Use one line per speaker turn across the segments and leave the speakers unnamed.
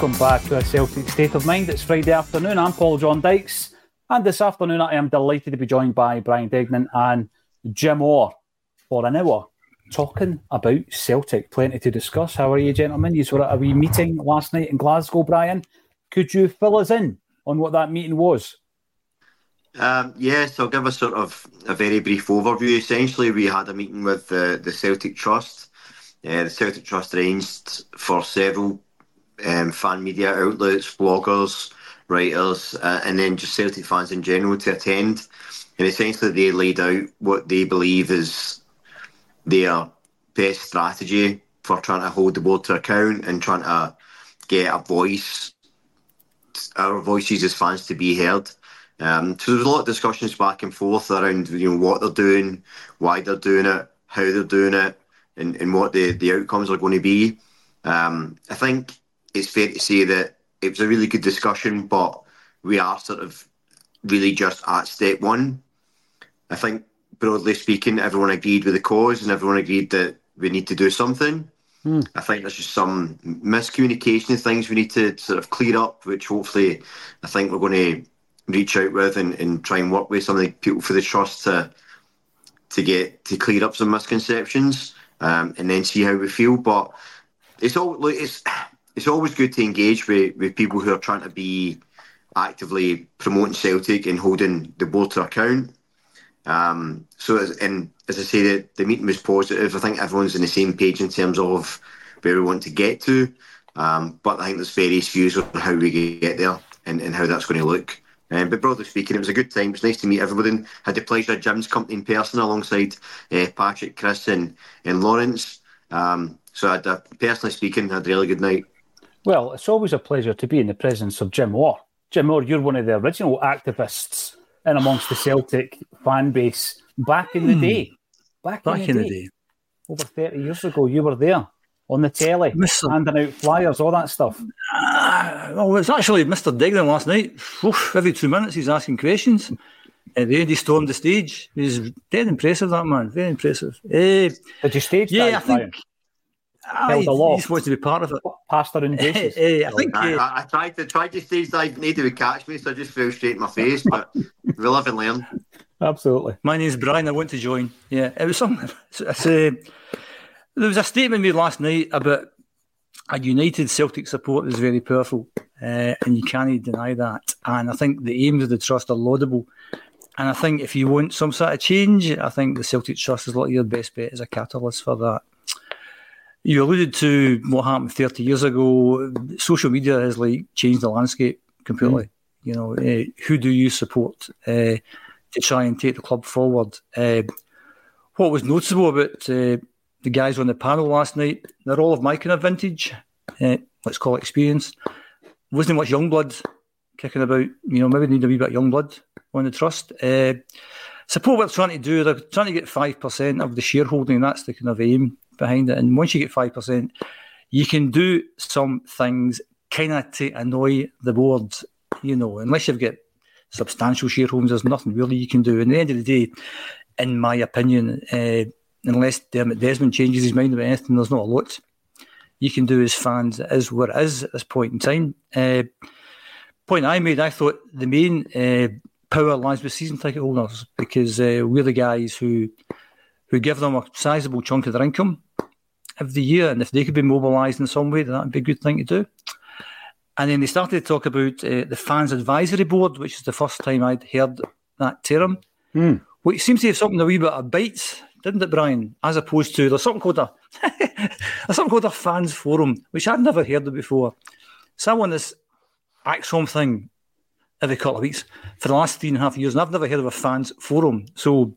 Welcome back to a Celtic State of Mind. It's Friday afternoon. I'm Paul John Dykes. And this afternoon, I am delighted to be joined by Brian Degnan and Jim Orr for an hour talking about Celtic. Plenty to discuss. How are you, gentlemen? You were at a wee meeting last night in Glasgow, Brian. Could you fill us in on what that meeting was?
Um, yes, I'll give a sort of a very brief overview. Essentially, we had a meeting with the, the Celtic Trust. Uh, the Celtic Trust arranged for several um, fan media outlets, bloggers, writers, uh, and then just Celtic fans in general to attend. And essentially, they laid out what they believe is their best strategy for trying to hold the board to account and trying to get a voice, our voices as fans to be heard. Um, so there's a lot of discussions back and forth around you know what they're doing, why they're doing it, how they're doing it, and, and what the, the outcomes are going to be. Um, I think it's fair to say that it was a really good discussion, but we are sort of really just at step one. I think, broadly speaking, everyone agreed with the cause and everyone agreed that we need to do something. Hmm. I think there's just some miscommunication things we need to sort of clear up, which hopefully I think we're going to reach out with and, and try and work with some of the people for the trust to to get to clear up some misconceptions um, and then see how we feel. But it's all look, it's it's always good to engage with, with people who are trying to be actively promoting Celtic and holding the board to account. Um, so, as, and as I say, the, the meeting was positive. I think everyone's on the same page in terms of where we want to get to. Um, but I think there's various views on how we get there and, and how that's going to look. Um, but broadly speaking, it was a good time. It was nice to meet everybody. Had the pleasure of Jim's company in person alongside uh, Patrick, Chris, and, and Lawrence. Um, so, I had, uh, personally speaking, had a really good night.
Well, it's always a pleasure to be in the presence of Jim Orr. Jim Orr, you're one of the original activists in amongst the Celtic fan base back in the hmm. day.
Back, back in, the, in day. the, day.
Over 30 years ago, you were there on the telly, Mr. handing out flyers, all that stuff.
Uh, well, it's actually Mr. Degnan last night. Oof, every two minutes, he's asking questions. And then he stormed the stage. He's dead impressive, that man. Very impressive. Uh,
Did you stage
Yeah, I think.
Held aloft.
He's supposed to be part of it.
Pastor and Jesus.
Hey, I think
I, I, I, tried to try to stage dive. Neither would catch me, so I just fell straight in my face. But we live and learn.
Absolutely.
My name's Brian. I want to join. Yeah, it was something. It's, it's, uh, there was a statement made last night about a united Celtic support is very powerful, uh, and you can't deny that. And I think the aims of the trust are laudable. And I think if you want some sort of change, I think the Celtic Trust is like your best bet as a catalyst for that. You alluded to what happened 30 years ago. Social media has like changed the landscape completely. Mm. You know, uh, who do you support uh, to try and take the club forward? Uh, what was noticeable about the guys on the panel last night? They're all of my kind of vintage. let's call it experience. Wasn't much young blood kicking about. You know, maybe need a wee bit young blood on the trust. support what they're trying to do. They're trying to get five percent of the shareholding. That's the kind of aim behind it. And once you get 5%, you can do some things kind of to annoy the board, you know, unless you've got substantial shareholdings. There's nothing really you can do. And at the end of the day, in my opinion, uh, unless Dermot Desmond changes his mind about anything, there's not a lot you can do as fans. Is what it is at this point in time. Uh, point I made, I thought the main uh, power lies with season ticket holders because we're the guys who who give them a sizable chunk of their income every year, and if they could be mobilised in some way, that would be a good thing to do. And then they started to talk about uh, the fans advisory board, which is the first time I'd heard that term. Mm. Which seems to have something a wee bit of bites, didn't it, Brian? As opposed to there's something called a there's something called a fans forum, which I'd never heard of before. Someone this ACSOM thing every couple of weeks for the last three and a half years, and I've never heard of a fans forum. So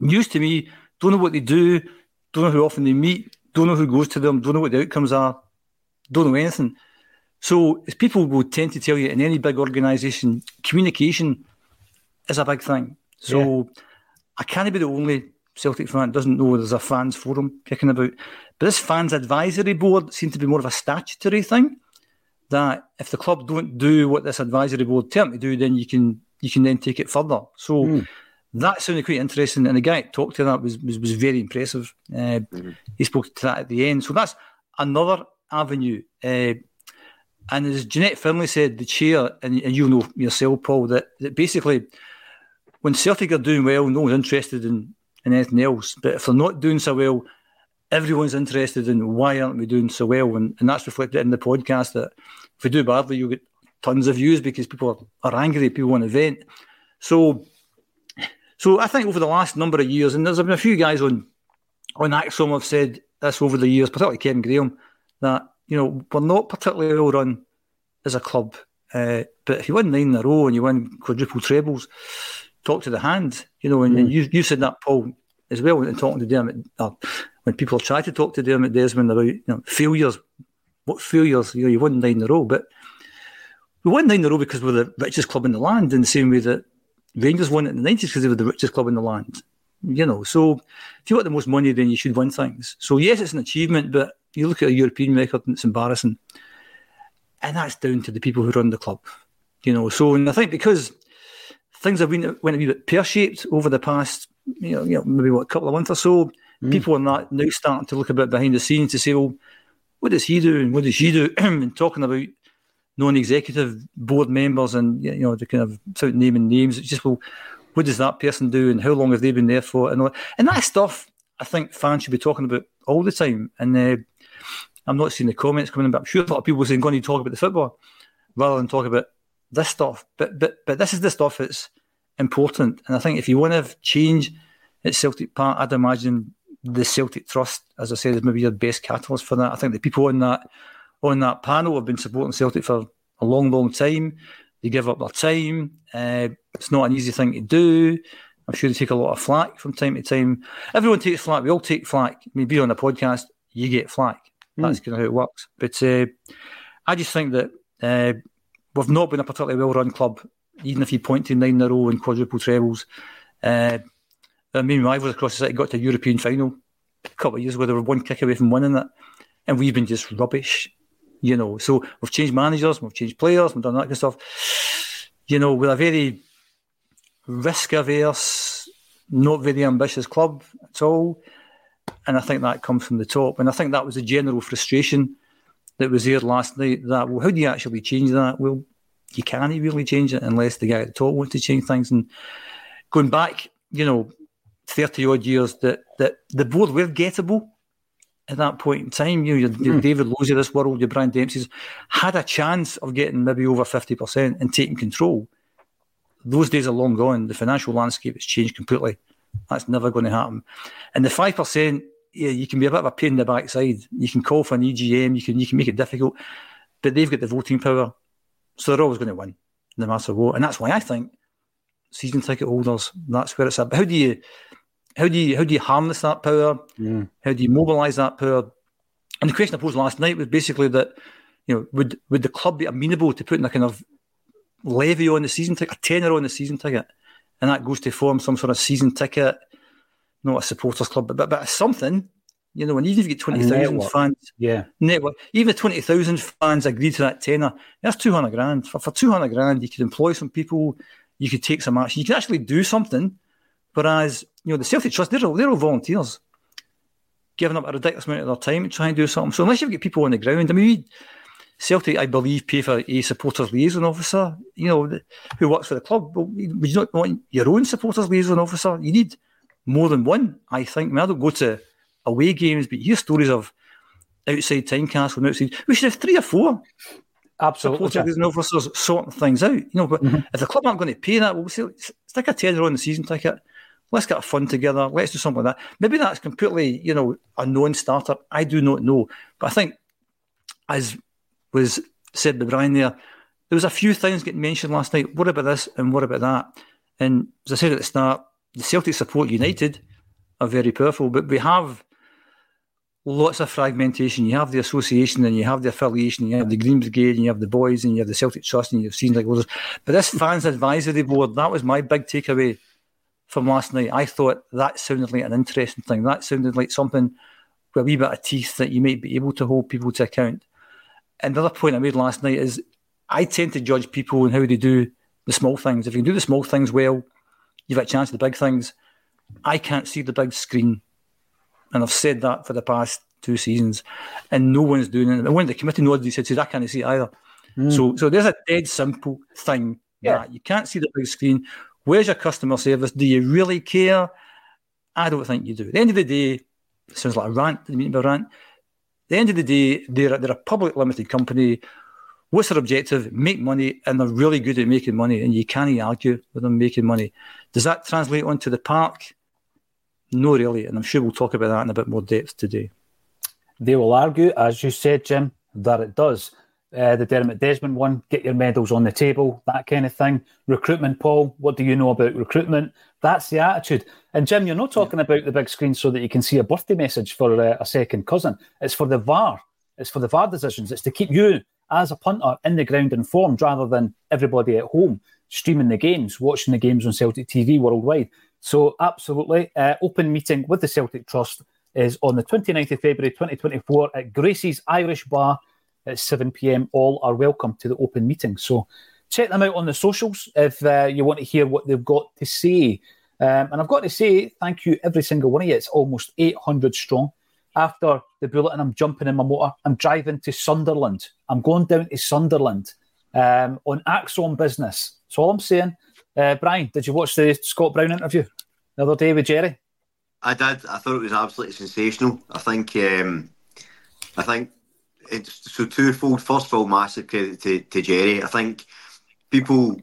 news to me, don't know what they do, don't know how often they meet, don't know who goes to them, don't know what the outcomes are, don't know anything. So as people will tend to tell you in any big organisation, communication is a big thing. So yeah. I can't be the only Celtic fan doesn't know there's a fans forum kicking about. But this fans advisory board seems to be more of a statutory thing. That if the club don't do what this advisory board tell them to do, then you can you can then take it further. So mm. That sounded quite interesting. And the guy that talked to that was was, was very impressive. Uh, mm-hmm. He spoke to that at the end. So that's another avenue. Uh, and as Jeanette Findlay said, the chair, and, and you know yourself, Paul, that, that basically when Celtic are doing well, no one's interested in and anything else. But if they're not doing so well, everyone's interested in why aren't we doing so well? And, and that's reflected in the podcast that if we do badly, you'll get tons of views because people are, are angry, people want to vent. So, so I think over the last number of years, and there's been a few guys on on ACSOM have said this over the years, particularly Kevin Graham, that you know we're not particularly well run as a club. Uh, but if you win nine in a row and you win quadruple trebles, talk to the hand, you know, and, mm. you you said that Paul as well when talking to Dermot uh, when people try to talk to Dermot Desmond about you know failures, what failures you know you won nine in a row, but we won nine in a row because we're the richest club in the land in the same way that Rangers won it in the nineties because they were the richest club in the land. You know, so if you got the most money, then you should win things. So yes, it's an achievement, but you look at a European record and it's embarrassing, and that's down to the people who run the club. You know, so and I think because things have been went a wee bit pear shaped over the past, you know, you know, maybe what a couple of months or so. Mm. People are not now starting to look a bit behind the scenes to say, well, what does he do and what does she do? and talking about non-executive board members and you know the kind of without naming names, it's just well, what does that person do and how long have they been there for and all, and that stuff. I think fans should be talking about all the time. And uh, I'm not seeing the comments coming in, but I'm sure a lot of people are saying, "Going to talk about the football," rather than talk about this stuff. But but but this is the stuff that's important. And I think if you want to change at Celtic Park, I'd imagine the Celtic Trust, as I said, is maybe your best catalyst for that. I think the people on that on that panel have been supporting Celtic for a long, long time. They give up their time. Uh, it's not an easy thing to do. I'm sure they take a lot of flack from time to time. Everyone takes flack. We all take flack. I mean, be on a podcast, you get flack. That's mm. kind of how it works. But uh, I just think that uh, we've not been a particularly well run club, even if you point to nine in a row and quadruple trebles. Uh, I mean, rivals across the city got to a European final a couple of years ago. They were one kick away from winning it, and we've been just rubbish, you know. So we've changed managers, we've changed players, we've done that kind of stuff. You know, we're a very risk averse, not very ambitious club at all. And I think that comes from the top. And I think that was a general frustration that was there last night that, well, how do you actually change that? Well, you can't really change it unless the guy at the top wants to change things. And going back, you know, 30 odd years, that, that the board were gettable at that point in time. You know, your, your mm. David Lowe's of this world, your Brian Dempsey's had a chance of getting maybe over 50% and taking control. Those days are long gone. The financial landscape has changed completely. That's never going to happen. And the 5%, yeah, you can be a bit of a pain in the backside. You can call for an EGM, you can you can make it difficult, but they've got the voting power, so they're always going to win, no matter what. And that's why I think season ticket holders. That's where it's at. But how do you how do you how do you harness that power? Mm. How do you mobilise that power? And the question I posed last night was basically that you know would would the club be amenable to putting a kind of levy on the season ticket, a tenner on the season ticket, and that goes to form some sort of season ticket not a supporters club, but, but, but something, you know, and even if you get 20,000 fans,
yeah,
network, even if 20,000 fans agree to that tenner, that's 200 grand. For, for 200 grand, you could employ some people, you could take some action. You can actually do something. Whereas, you know, the Celtic Trust, they're all, they're all volunteers giving up a ridiculous amount of their time trying to try and do something. So unless you've got people on the ground, I mean, Celtic, I believe, pay for a supporters liaison officer, you know, who works for the club. But would you not want your own supporters liaison officer? You need more than one, I think. I, mean, I don't go to away games, but you hear stories of outside Tynecastle and outside. We should have three or four.
Absolutely.
Supporters and officers sorting things out. You know, but mm-hmm. if the club aren't going to pay that, we'll say, stick a tenner on the season ticket. Let's get a fund together. Let's do something like that. Maybe that's completely, you know, a known startup. I do not know. But I think, as was said by Brian there, there was a few things getting mentioned last night. What about this and what about that? And as I said at the start, the Celtic Support United are very powerful, but we have lots of fragmentation. You have the association and you have the affiliation, and you have the Green Brigade and you have the boys and you have the Celtic Trust and you've seen like others. But this fans advisory board, that was my big takeaway from last night. I thought that sounded like an interesting thing. That sounded like something with a wee bit of teeth that you might be able to hold people to account. Another point I made last night is I tend to judge people and how they do the small things. If you can do the small things well, you've got a chance at the big things. I can't see the big screen and I've said that for the past two seasons, and no one's doing it. And when the committee nobody said, said I can't see it either. Mm. So, so there's a dead simple thing. Yeah, you can't see the big screen. Where's your customer service? Do you really care? I don't think you do. At the end of the day, sounds like a rant. Didn't mean a rant. At the end of the day, they're, they're a public limited company. What's their objective? Make money, and they're really good at making money, and you can't argue with them making money. Does that translate onto the park? No, really, and I'm sure we'll talk about that in a bit more depth today.
They will argue, as you said, Jim, that it does. Uh, the Dermot Desmond one, get your medals on the table, that kind of thing. Recruitment, Paul, what do you know about recruitment? That's the attitude. And Jim, you're not talking yeah. about the big screen so that you can see a birthday message for uh, a second cousin. It's for the VAR. It's for the VAR decisions. It's to keep you as a punter in the ground informed rather than everybody at home streaming the games, watching the games on Celtic TV worldwide. So, absolutely, uh, open meeting with the Celtic Trust is on the 29th of February 2024 at Gracie's Irish Bar at 7 pm. All are welcome to the open meeting. So, check them out on the socials if uh, you want to hear what they've got to say. Um, and I've got to say, thank you, every single one of you. It's almost 800 strong. After the bulletin, I'm jumping in my motor. I'm driving to Sunderland. I'm going down to Sunderland um, on ACSOM business. That's all I'm saying. Uh, Brian, did you watch the Scott Brown interview the other day with Jerry?
I did. I thought it was absolutely sensational. I think, um, I think it's so twofold. First of all, massive credit to, to Jerry. I think people,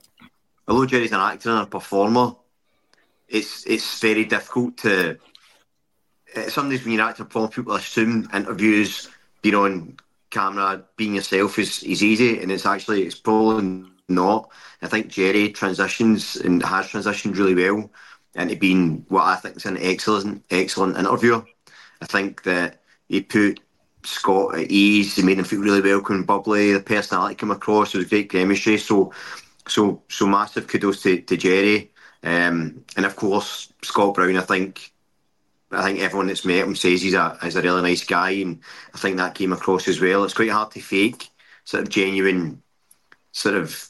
although Jerry's an actor and a performer, it's it's very difficult to. Eh, Some days when you're acting performer, people assume interviews, being on camera, being yourself is, is easy, and it's actually it's probably not. I think Jerry transitions and has transitioned really well into being what I think is an excellent, excellent interviewer. I think that he put Scott at ease. He made him feel really welcome and bubbly. The personality came across. There was great chemistry. So, so, so massive kudos to, to Jerry. Um, and of course, Scott Brown. I think, I think everyone that's met him says he's a he's a really nice guy, and I think that came across as well. It's quite hard to fake sort of genuine, sort of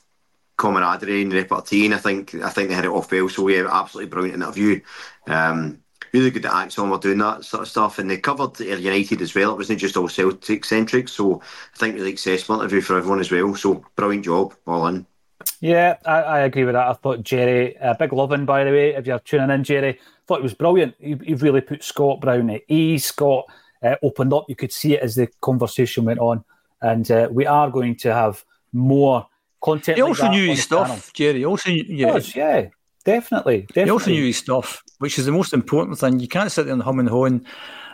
camaraderie and repartee. And I think I think they had it off well. So yeah, absolutely brilliant interview. Um, really good at ACSOM were doing that sort of stuff, and they covered Ayr United as well. It wasn't just all Celtic centric. So I think really accessible interview for everyone as well. So brilliant job, all in.
Yeah, I, I agree with that. I thought Jerry, a uh, big loving by the way. If you're tuning in, Jerry, thought it was brilliant. He, he really put Scott Brown at ease. Scott uh, opened up. You could see it as the conversation went on, and uh, we are going to have more content.
He also knew his stuff, channel. Jerry. Also, yeah,
yeah, definitely, definitely.
He also knew his stuff, which is the most important thing. You can't sit there and hum and haw. And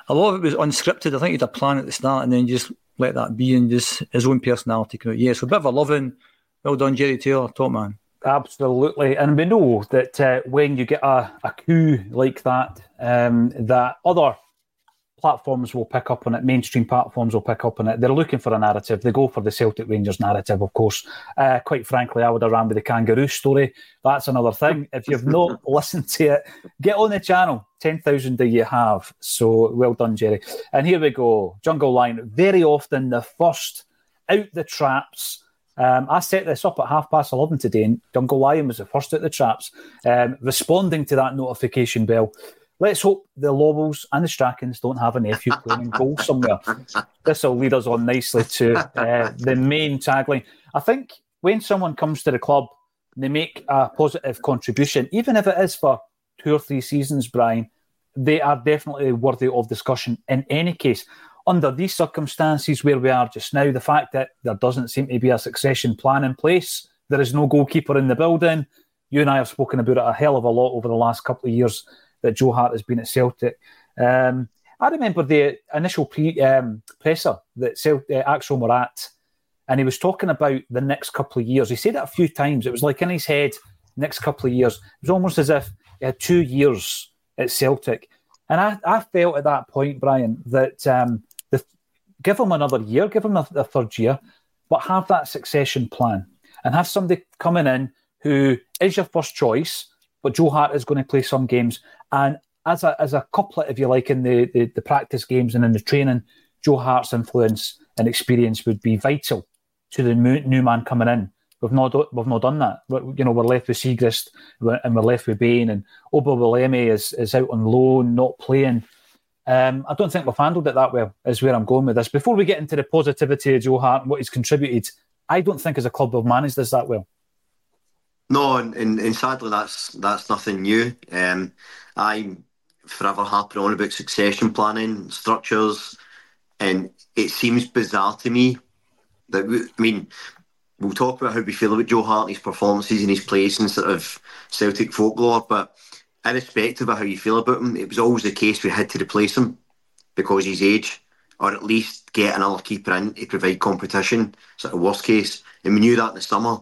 a lot of it was unscripted. I think he had a plan at the start, and then just let that be, and just his own personality come out. Yeah, so a bit of a loving. Well done, Jerry Taylor, top man.
Absolutely, and we know that uh, when you get a, a coup like that, um, that other platforms will pick up on it, mainstream platforms will pick up on it. They're looking for a narrative. They go for the Celtic Rangers narrative, of course. Uh, quite frankly, I would have ran with the kangaroo story. That's another thing. If you've not listened to it, get on the channel. 10,000 do you have? So well done, Jerry. And here we go. Jungle Line, very often the first out the traps. Um, I set this up at half past 11 today, and Jungle Lion was the first at the traps, um, responding to that notification bell. Let's hope the Lobbles and the Strachan's don't have a nephew playing in goal somewhere. This will lead us on nicely to uh, the main tagline. I think when someone comes to the club, they make a positive contribution, even if it is for two or three seasons, Brian, they are definitely worthy of discussion in any case. Under these circumstances where we are just now, the fact that there doesn't seem to be a succession plan in place, there is no goalkeeper in the building. You and I have spoken about it a hell of a lot over the last couple of years that Joe Hart has been at Celtic. Um, I remember the initial pre, um, presser that uh, Axel Morat, and he was talking about the next couple of years. He said it a few times. It was like in his head, next couple of years. It was almost as if he had two years at Celtic. And I, I felt at that point, Brian, that um, the, give him another year, give him a, a third year, but have that succession plan and have somebody coming in who is your first choice, but Joe Hart is going to play some games. And as a as a couplet, if you like, in the, the, the practice games and in the training, Joe Hart's influence and experience would be vital to the new, man coming in. We've not we've not done that. We're, you know, we're left with Siegrist and we're left with Bain and Ogbongbemi is is out on loan, not playing. Um, I don't think we've handled it that well. Is where I'm going with this. Before we get into the positivity of Joe Hart and what he's contributed, I don't think as a club we've managed this that well.
No, and, and, and sadly that's that's nothing new. Um, I'm forever harping on about succession planning structures, and it seems bizarre to me that we, I mean we'll talk about how we feel about Joe Hartley's performances and his place in sort of Celtic folklore, but irrespective of how you feel about him, it was always the case we had to replace him because his age, or at least get another keeper in to provide competition, sort of worst case. And we knew that in the summer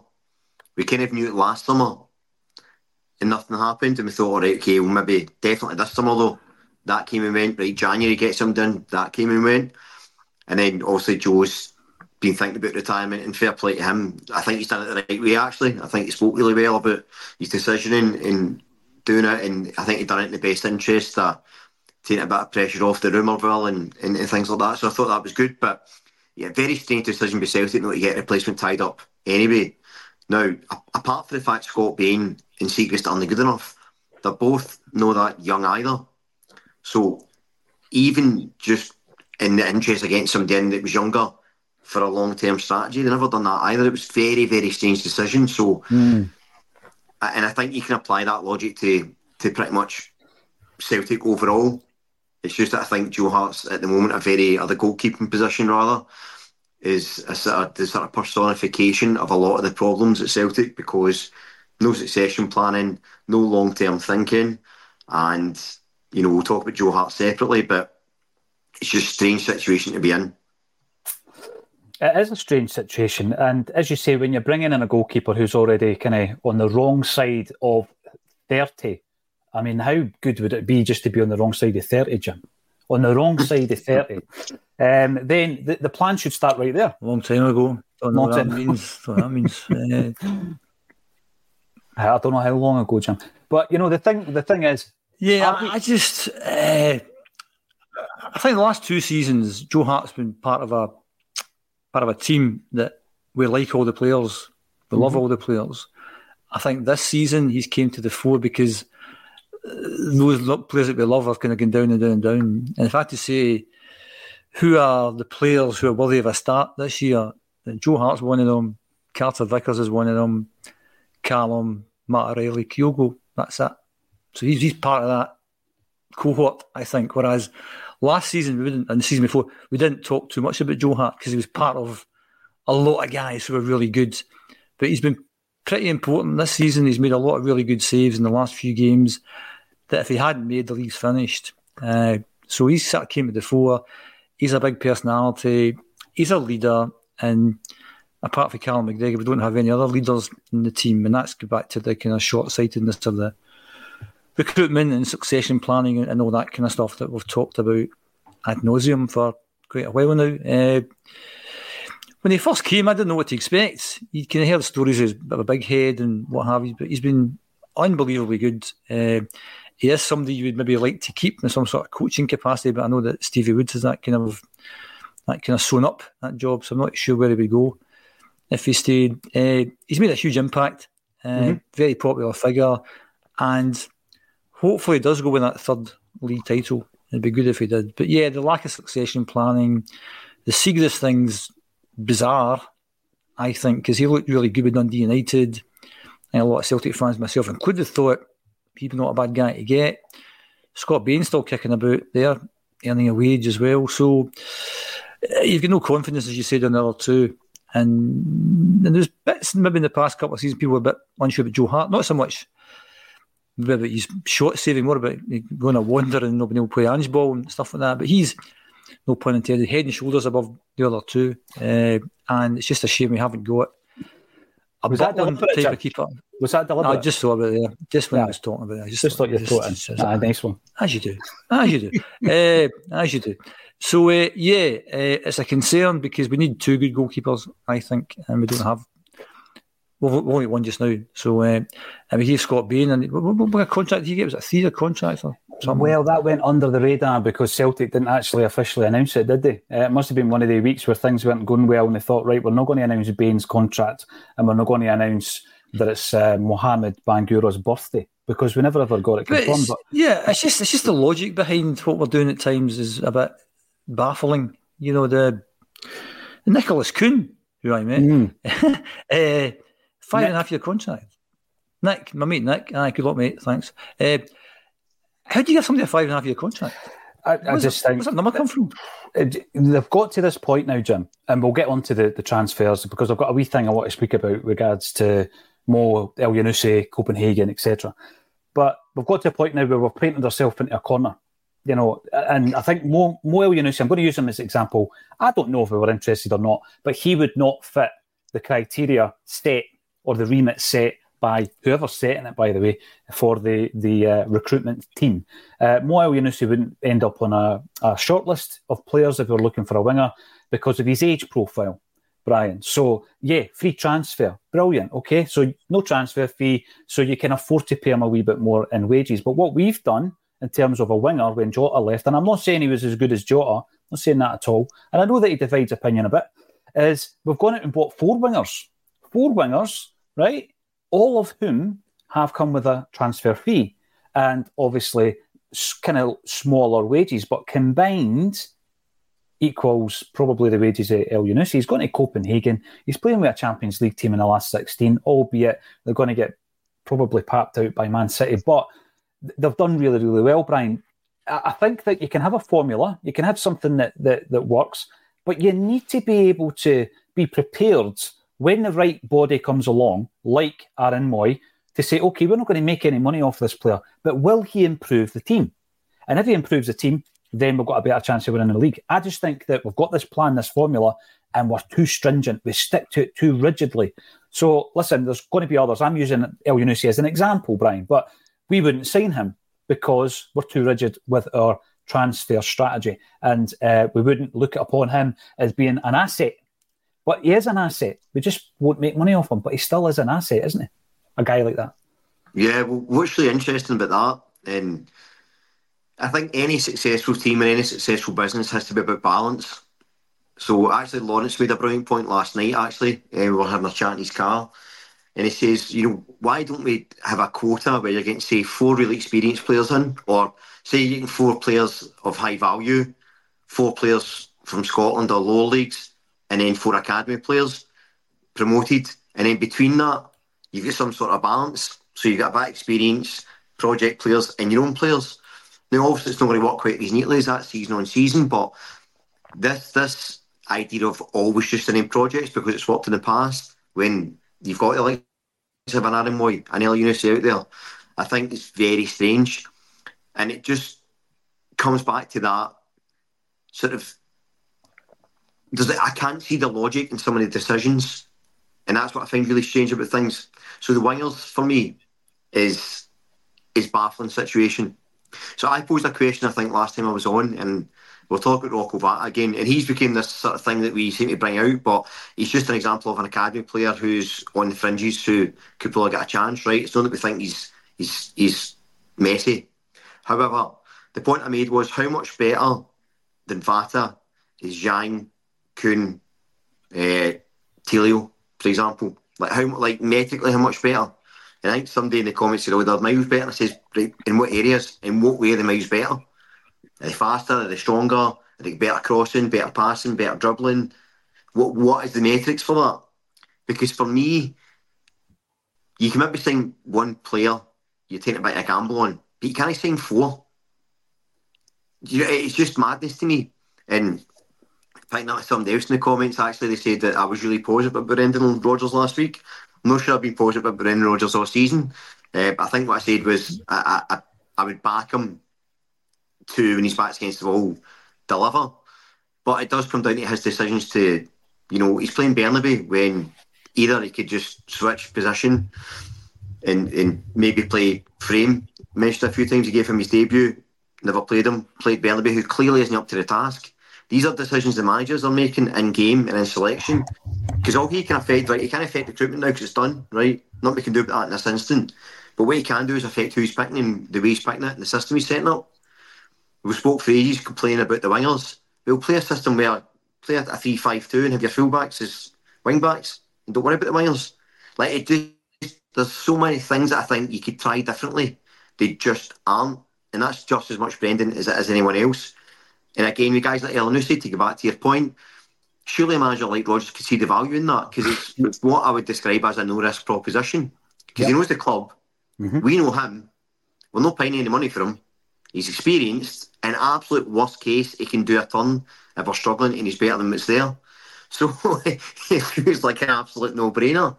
we kind of knew it last summer and nothing happened. And we thought, all right, okay, well, maybe definitely this summer though. That came and went. Right, January gets him done. That came and went. And then obviously Joe's been thinking about retirement and fair play to him. I think he's done it the right way, actually. I think he spoke really well about his decisioning and doing it. And I think he'd done it in the best interest, uh, taking a bit of pressure off the rumourville and, and, and things like that. So I thought that was good. But yeah, very strange decision by Celtic not to get replacement tied up anyway. Now, apart from the fact Scott Bain and Siegrist aren't good enough, they're both not that young either. So even just in the interest against somebody that was younger for a long term strategy, they never done that either. It was very, very strange decision. So, mm. and I think you can apply that logic to to pretty much Celtic overall. It's just that I think Joe Hart's at the moment a very, other goalkeeping position rather, is a sort of the sort of personification of a lot of the problems at Celtic because no succession planning, no long term thinking, and you know we'll talk about Joe Hart separately, but it's just a strange situation to be in.
It is a strange situation, and as you say, when you're bringing in a goalkeeper who's already kind of on the wrong side of thirty, I mean, how good would it be just to be on the wrong side of thirty, Jim? On the wrong side of 30, um, then the, the plan should start right there.
A long time ago. Don't know what that means. What that means. Uh,
I don't know how long ago, Jim. But you know the thing. The thing is,
yeah, I, I just, uh, I think the last two seasons, Joe Hart's been part of a part of a team that we like all the players, we mm-hmm. love all the players. I think this season he's came to the fore because those players that we love have kind of gone down and down and down. And if I had to say who are the players who are worthy of a start this year, then Joe Hart's one of them, Carter Vickers is one of them, Callum, Matt O'Riley, Kyogo, that's it. So he's, he's part of that cohort, I think. Whereas last season, we didn't, and the season before, we didn't talk too much about Joe Hart because he was part of a lot of guys who were really good. But he's been pretty important this season. He's made a lot of really good saves in the last few games that if he hadn't made, the league's finished. Uh, so he's sort of came to the fore. He's a big personality. He's a leader. And apart from Callum McGregor, we don't have any other leaders in the team. And that's go back to the kind of short sightedness of the recruitment and succession planning and all that kind of stuff that we've talked about ad nauseum for quite a while now. Uh, when he first came, I didn't know what to expect. You can hear the stories of a big head and what have you, but he's been unbelievably good. Uh, he is somebody you would maybe like to keep in some sort of coaching capacity, but I know that Stevie Woods is that kind of that kind of sewn up that job, so I'm not sure where he would go. if he stayed. Uh, he's made a huge impact, uh, mm-hmm. very popular figure, and hopefully he does go win that third league title. It'd be good if he did. But yeah, the lack of succession planning, the Siegrist thing's bizarre, I think, because he looked really good with Dundee United. And a lot of Celtic fans, myself included, thought he'd not a bad guy to get. Scott Bain's still kicking about there, earning a wage as well. So uh, you've got no confidence, as you said, on the other two. And, and there's bits, maybe in the past couple of seasons, people were a bit unsure about Joe Hart. Not so much about his saving, more about going a wander and able to play Ange ball and stuff like that. But he's, no pun intended, head and shoulders above the other two. Uh, and it's just a shame we haven't got was Butland type of keeper.
Was that deliberate?
I just thought about it there. Just when yeah. I was talking about it. I just,
just thought, you thought it. Ah, nice one.
As you do. As you do. uh, as you do. So, uh, yeah, uh, it's a concern because we need two good goalkeepers, I think, and we don't have. We've only one just now. So, uh, and we have Scott Bain. And what, what, what contract did he get? Was it a three year contract? Or something?
Well, that went under the radar because Celtic didn't actually officially announce it, did they? Uh, it must have been one of the weeks where things weren't going well and they thought, right, we're not going to announce Bain's contract and we're not going to announce that it's uh, Mohamed Bangura's birthday because we never ever got it confirmed.
But, yeah, it's just it's just the logic behind what we're doing at times is a bit baffling. You know, the, the Nicolas Kuhn, who I met, mm. uh, five Nick. and a half year contract. Nick, my mate Nick, aye, good luck, mate. Thanks. Uh, how do you get somebody a five and a half year contract?
I, I just
it,
think
where's that number come from?
They've got to this point now, Jim, and we'll get on to the, the transfers because I've got a wee thing I want to speak about regards to Mo, Elyounoussi, Copenhagen, etc. But we've got to a point now where we're painting ourselves into a corner. You know, and I think Mo, Mo Elyounoussi, I'm going to use him as an example. I don't know if we were interested or not, but he would not fit the criteria set or the remit set by whoever's setting it, by the way, for the the uh, recruitment team. Uh, Mo Elyounoussi wouldn't end up on a, a shortlist of players if we are looking for a winger because of his age profile, Brian. So yeah, free transfer, brilliant. Okay, so no transfer fee, so you can afford to pay him a wee bit more in wages. But what we've done in terms of a winger when Jota left, and I'm not saying he was as good as Jota, I'm not saying that at all, and I know that he divides opinion a bit, is we've gone out and bought four wingers, four wingers, right? all of whom have come with a transfer fee and obviously kind of smaller wages, but combined equals probably the wages of Elyounoussi. He's going to Copenhagen. He's playing with a Champions League team in the last 16, albeit they're going to get probably papped out by Man City. But they've done really, really well, Brian. I think that you can have a formula, you can have something that, that, that works, but you need to be able to be prepared when the right body comes along, like Aaron Mooy, to say, okay, we're not going to make any money off this player, but will he improve the team? And if he improves the team, then we've got a better chance of winning the league. I just think that we've got this plan, this formula, and we're too stringent. We stick to it too rigidly. So listen, there's going to be others. I'm using Elyounoussi as an example, Brian, but we wouldn't sign him because we're too rigid with our transfer strategy, and uh, we wouldn't look upon him as being an asset but he is an asset. We just won't make money off him, but he still is an asset, isn't he? A guy like that.
Yeah, well, what's really interesting about that, and I think any successful team and any successful business has to be about balance. So actually, Lawrence made a brilliant point last night. Actually, uh, we were having a chat in his car, and he says, you know, why don't we have a quota where you're getting say four really experienced players in, or say you're getting four players of high value, four players from Scotland or lower leagues, and then four academy players promoted, and then between that, you've got some sort of balance. So you've got of experience, project players, and your own players. Now, obviously, it's not going to work quite as neatly as that season on season, but this this idea of always just in projects because it's worked in the past when you've got the likes of an Aaron Mooy, an Elyounoussi out there, I think it's very strange, and it just comes back to that sort of it, I can't see the logic in some of the decisions, and that's what I find really strange about things. So the wingers for me is is baffling situation. So I posed a question I think last time I was on, and we'll talk about Rocco Vata again, and he's became this sort of thing that we seem to bring out, but he's just an example of an academy player who's on the fringes who could probably get a chance, right? It's not that we think he's he's he's messy. However, the point I made was how much better than Vata is Yang Kuhn, uh, Tilio, for example. Like how like metrically how much better? And I think somebody in the comments said, "Oh, they're miles better." I says, "Right, in what areas? In what way are the miles better? Are they faster? Are they stronger? Are they better crossing, better passing, better dribbling? What what is the metrics for that? Because for me, you can maybe sign one player, you're taking a bit of a gamble on, but you can't sign four. You know, it's just madness to me. And Think that somebody else in the comments actually they said that I was really positive about Brendan Rodgers last week. I'm not sure I've been positive about Brendan Rodgers all season. Uh, I think what I said was I, I, I would back him to when he's back against the wall deliver. But it does come down to his decisions to, you know, he's playing Bernabei when either he could just switch position and, and maybe play frame. Mentioned a few times he gave him his debut, never played him, played Bernabei, who clearly isn't up to the task. These are decisions the managers are making in game and in selection. Because all he can affect, right, he can't affect recruitment now because it's done, right? Not we can do that in this instant. But what he can do is affect who's picking and the way he's picking it and the system he's setting up. We spoke for ages complaining about the wingers. We'll play a system where play a 3 5 2 and have your fullbacks as wing backs and don't worry about the wingers. Like it just, there's so many things that I think you could try differently. They just aren't. And that's just as much Brendan as it is anyone else. And again, with guys like Elyounoussi, to go back to your point, surely a manager like Rodgers could see the value in that because it's, it's, what I would describe as a no risk proposition. Because yep. he knows the club, mm-hmm. we know him, we're not paying any money for him. He's experienced. In absolute worst case, he can do a turn if we're struggling and he's better than what's there. So it feels like an absolute no brainer.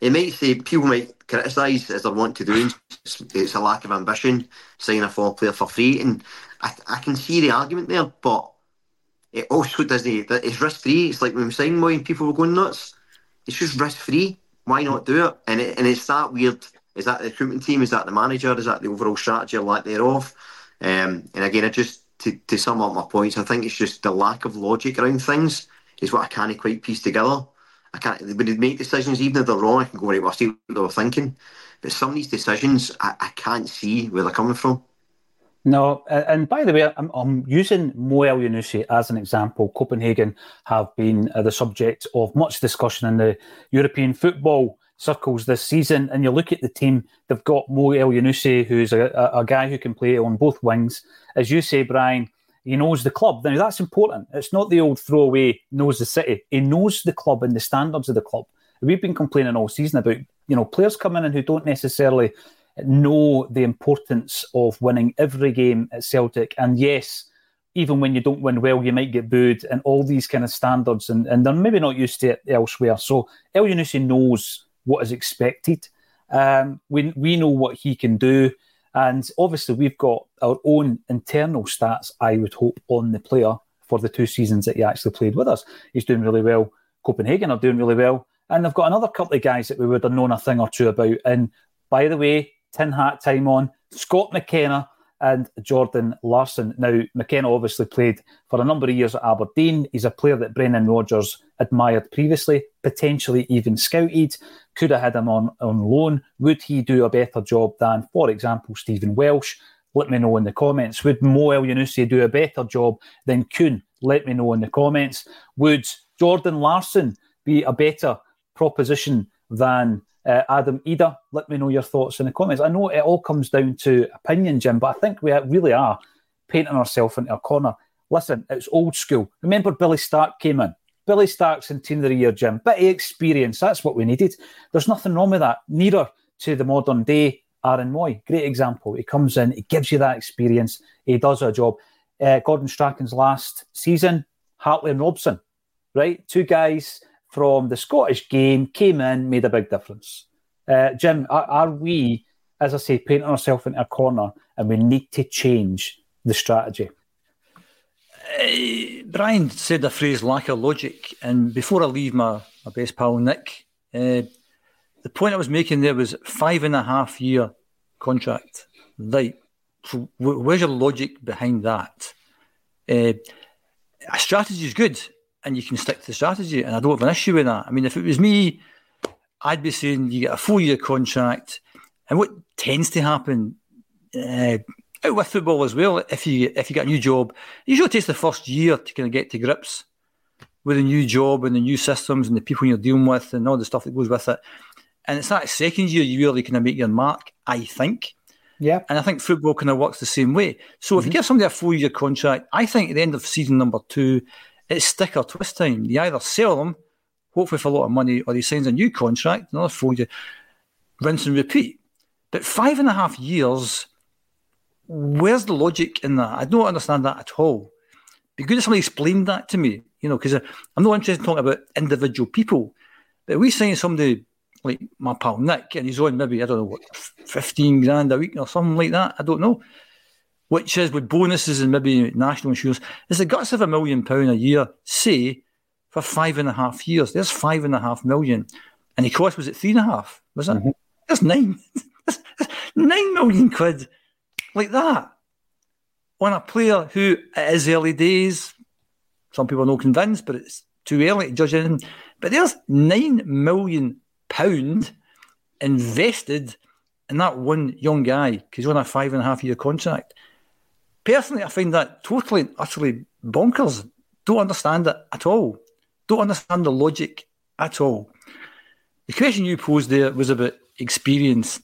It might say people might criticise as they want to do. It's, it's a lack of ambition, signing a four player for free, and I, I can see the argument there, but it also doesn't. It's risk free. It's like when we signed Mooy and people were going nuts. It's just risk free. Why not do it? And it, and it's that weird. Is that the recruitment team? Is that the manager? Is that the overall strategy or lack thereof? Um, and again, I just to, to sum up my points, I think it's just the lack of logic around things is what I can't quite piece together. I can't when they make decisions, even if they're wrong, I can go right. Well, I see what they were thinking, but some of these decisions, I, I can't see where they're coming from.
No, and by the way, I'm, I'm using Mo Elyounoussi as an example. Copenhagen have been uh, the subject of much discussion in the European football circles this season. And you look at the team, they've got Mo Elyounoussi, who's a, a, a guy who can play on both wings. As you say, Brian, he knows the club. Now, that's important. It's not the old throwaway knows the city. He knows the club and the standards of the club. We've been complaining all season about, you know, players coming in who don't necessarily know the importance of winning every game at Celtic. And yes, even when you don't win well, you might get booed and all these kind of standards, and, and they're maybe not used to it elsewhere. So Elyounoussi knows what is expected. Um, we, we know what he can do. And obviously, we've got our own internal stats, I would hope, on the player for the two seasons that he actually played with us. He's doing really well. Copenhagen are doing really well. And they've got another couple of guys that we would have known a thing or two about. And by the way, tin hat time on. Scott McKenna and Jordan Larsson. Now, McKenna obviously played for a number of years at Aberdeen. He's a player that Brendan Rodgers admired previously, potentially even scouted. Could have had him on, on loan. Would he do a better job than, for example, Stephen Welsh? Let me know in the comments. Would Mo Elyounoussi do a better job than Kuhn? Let me know in the comments. Would Jordan Larsson be a better proposition than uh, Adam Idah, let me know your thoughts in the comments. I know it all comes down to opinion, Jim, but I think we really are painting ourselves into a corner. Listen, it's old school. Remember Billy Stark came in. Billy Stark's in team of the year, Jim. Bit of experience. That's what we needed. There's nothing wrong with that. Neither to the modern day Aaron Mooy. Great example. He comes in, he gives you that experience, he does a job. Uh, Gordon Strachan's last season, Hartley and Robson, right? Two guys from the Scottish game came in, made a big difference. Uh, Jim, are, are, we, as I say, painting ourselves into a corner and we need to change the strategy?
Uh, Brian said the phrase lack of logic. And before I leave my, my best pal, Nick, uh, the point I was making there was five and a half year contract. So where's your logic behind that? Uh, a strategy is good and you can stick to the strategy. And I don't have an issue with that. I mean, if it was me, I'd be saying you get a four year contract. And what tends to happen uh, with football as well, if you if you get a new job, it usually takes the first year to kind of get to grips with a new job and the new systems and the people you're dealing with and all the stuff that goes with it. And it's that second year you really kind of make your mark, I think.
Yeah.
And I think football kind of works the same way. So mm-hmm. if you give somebody a four year contract, I think at the end of season number two, it's stick or twist time. You either sell them, hopefully for a lot of money, or he signs a new contract, another four year, rinse and repeat. But five and a half years, where's the logic in that? I don't understand that at all. Be good if somebody explained that to me, you know, because uh, I'm not interested in talking about individual people. But we sign somebody like my pal Nick, and he's on maybe, I don't know, what, 15 grand a week or something like that. I don't know. Which is with bonuses and maybe national insurance. Is the guts of a million pound a year, say, for five and a half years. There's five and a half million. And the cost was at three and a half, was it? Mm-hmm. There's nine. nine million quid like that on a player who it is early days. Some people are not convinced, but it's too early to judge him. But there's nine million pound invested in that one young guy because he's on a five and a half year contract. Personally, I find that totally, and utterly bonkers. Don't understand it at all. Don't understand the logic at all. The question you posed there was about experience.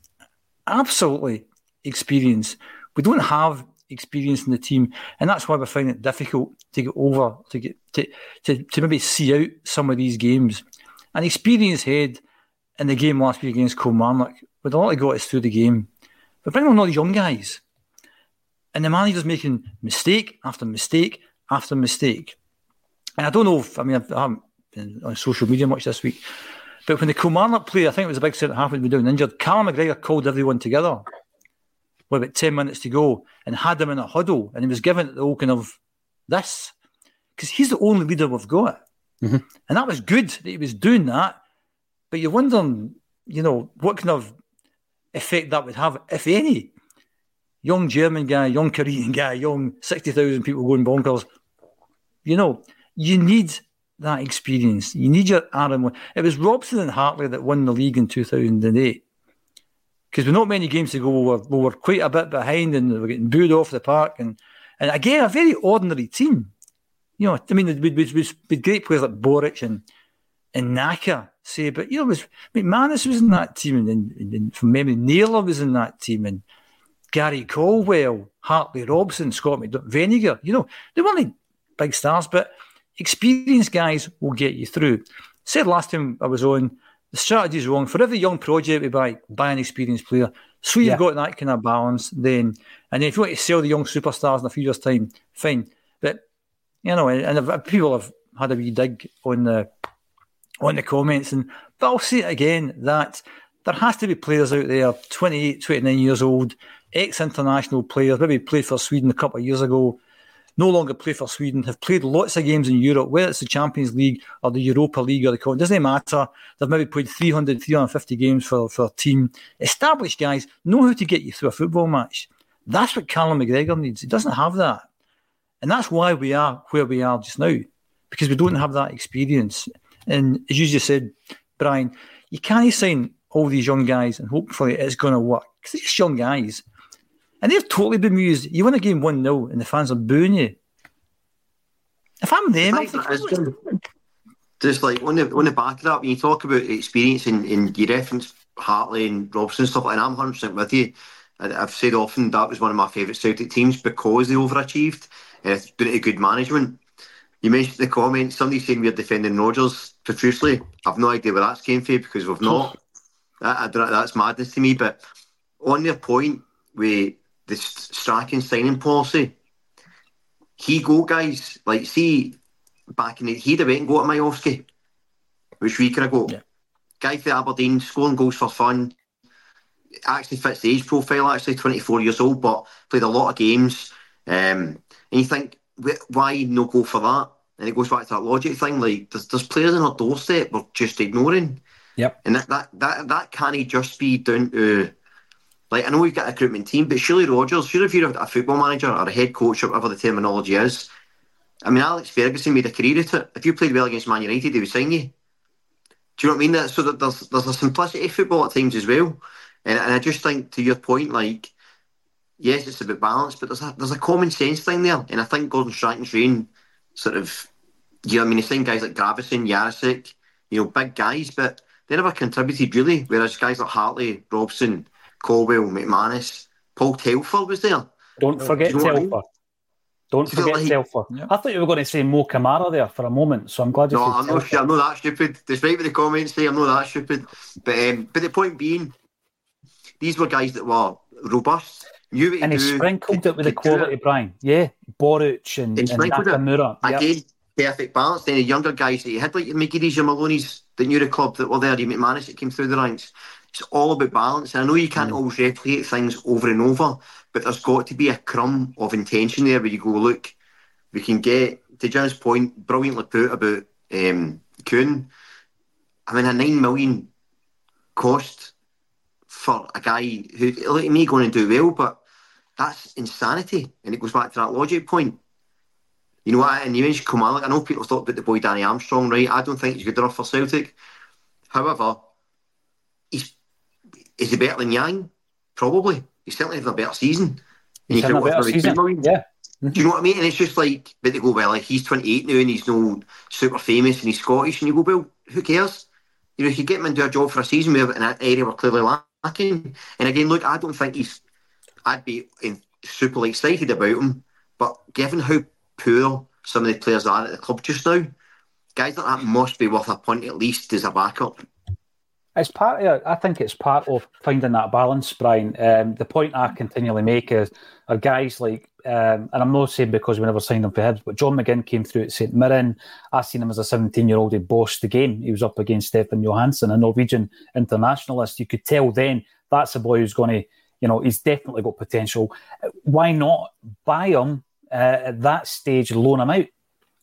Absolutely experience. We don't have experience in the team, and that's why we find it difficult to get over to get to, to, to maybe see out some of these games. An experienced head in the game last week against Kilmarnock, with a lot of got us through the game. But bringing on all these young guys, and the manager's making mistake after mistake after mistake. And I don't know if I mean I haven't been on social media much this week, but when the Kilmarnock play, I think it was a big centre half had been down injured. Callum McGregor called everyone together with about ten minutes to go and had them in a huddle, and he was given the kind of this because he's the only leader we've got, mm-hmm. and that was good that he was doing that but you're wondering, you know, what kind of effect that would have, if any. Young German guy, young Korean guy, young 60,000 people going bonkers. You know, you need that experience. You need your Aaron. It was Robson and Hartley that won the league in 2008. Because with not many games to go, we were, we were quite a bit behind and we were getting booed off the park. And, and again, a very ordinary team. You know, I mean, with, with, with great players like Boruc and, and Naka say, but you know, was McManus was in that team, and, and, and from memory, Naylor was in that team, and Gary Caldwell, Hartley Robson, Scott McDonald, Vennegoor. You know, they weren't big stars, but experienced guys will get you through. Said last time I was on, the strategy is wrong. For every young project we buy, buy an experienced player. So you've yeah. got that kind of balance then. And then if you want to sell the young superstars in a few years' time, fine. But, you know, and, and people have had a wee dig on the on the comments. And but I'll say it again that there has to be players out there, 28, 29 years old, ex-international players, maybe played for Sweden a couple of years ago, no longer play for Sweden, have played lots of games in Europe, whether it's the Champions League or the Europa League or the it doesn't matter. They've maybe played 300, 350 games for, for a team. Established guys know how to get you through a football match. That's what Callum McGregor needs. He doesn't have that. And that's why we are where we are just now, because we don't have that experience. And as you just said, Brian, you can't sign all these young guys and hopefully it's going to work because just young guys. And they've totally bemused. You win a game 1 0 and the fans are booing you. If I'm them, I'm thinking,
just like on the, on the back of that, when you talk about experience and, and you reference Hartley and Robson and stuff, and I'm 100% with you. I've said often that was one of my favourite Celtic teams because they overachieved and it's due to good management. You mentioned the comments, somebody saying we're defending Rodgers profusely. I've no idea where that's came from because we've not. that, that's madness to me. But on their point with the striking signing policy, he go guys like see back in the he'd have went and go to Miovski, which we could have got. Yeah. Guy for Aberdeen scoring goals for fun. Actually fits the age profile. Actually, twenty four years old, but played a lot of games. Um, and you think, why no go for that? And it goes back to that logic thing. Like there's, there's players on our doorstep we're just ignoring.
Yep.
And that that that, that can't just be down to like I know we've got a recruitment team, but surely Rodgers, sure if you're a football manager or a head coach or whatever the terminology is. I mean, Alex Ferguson made a career at it. If you played well against Man United, they would sign you. Do you know what I mean? That so that there's there's a simplicity of football at times as well. And, and I just think to your point, like yes, it's about balance, but there's a there's a common sense thing there. And I think Gordon Strachan's reign sort of you know, I mean, they signed guys like Gravesen, Jarosik, you know, big guys, but they never contributed really. Whereas guys like Hartley, Robson, Caldwell, McManus, Paul Telfer was there.
Don't forget you know Telfer. I mean? Don't forget like, Telfer. Yeah. I thought you were going to say Mo Camara there for a moment, so I'm glad you
no,
I'm
not sure. I'm not that stupid. Despite what the comments say, I'm not that stupid. But um, but the point being, these were guys that were robust. Knew
and he
do,
sprinkled it with the quality, Brian. Yeah, Boruc and, and Nakamura.
Yep. Again, perfect balance. Then the younger guys that you had, like your McGeady's, your Maloney's, the new club that were there, you McManus that came through the ranks. It's all about balance. And I know you can't mm. always replicate things over and over, but there's got to be a crumb of intention there where you go, look, we can get, to Jim's point, brilliantly put about um, Kuhn. I mean, a nine million cost for a guy who, at me going to do well, but that's insanity. And it goes back to that logic point. You know what? And you mentioned Camara. I know people thought about the boy Danny Armstrong, right? I don't think he's good enough for Celtic. However, is he better than Yang? Probably. He's certainly having a better season.
And he's having a better season. Yeah.
Mm-hmm. Do you know what I mean? And it's just like, but they go, well, like he's 28 now and he's no super famous and he's Scottish. And you go, well, who cares? You know, if you get him into a job for a season where in that area we're clearly lacking. And again, look, I don't think he's, I'd be super excited about him. But given how poor some of the players are at the club just now, guys like that must be worth a point at least as a backup.
It's part of, I think it's part of finding that balance, Brian. Um, the point I continually make is are guys like, um, and I'm not saying because we never signed him for Hibs, but John McGinn came through at St Mirren. I seen him as a 17 year old. He bossed the game. He was up against Stefan Johansen, a Norwegian internationalist. You could tell then that's a boy who's going to, you know, he's definitely got potential. Why not buy him uh, at that stage, loan him out?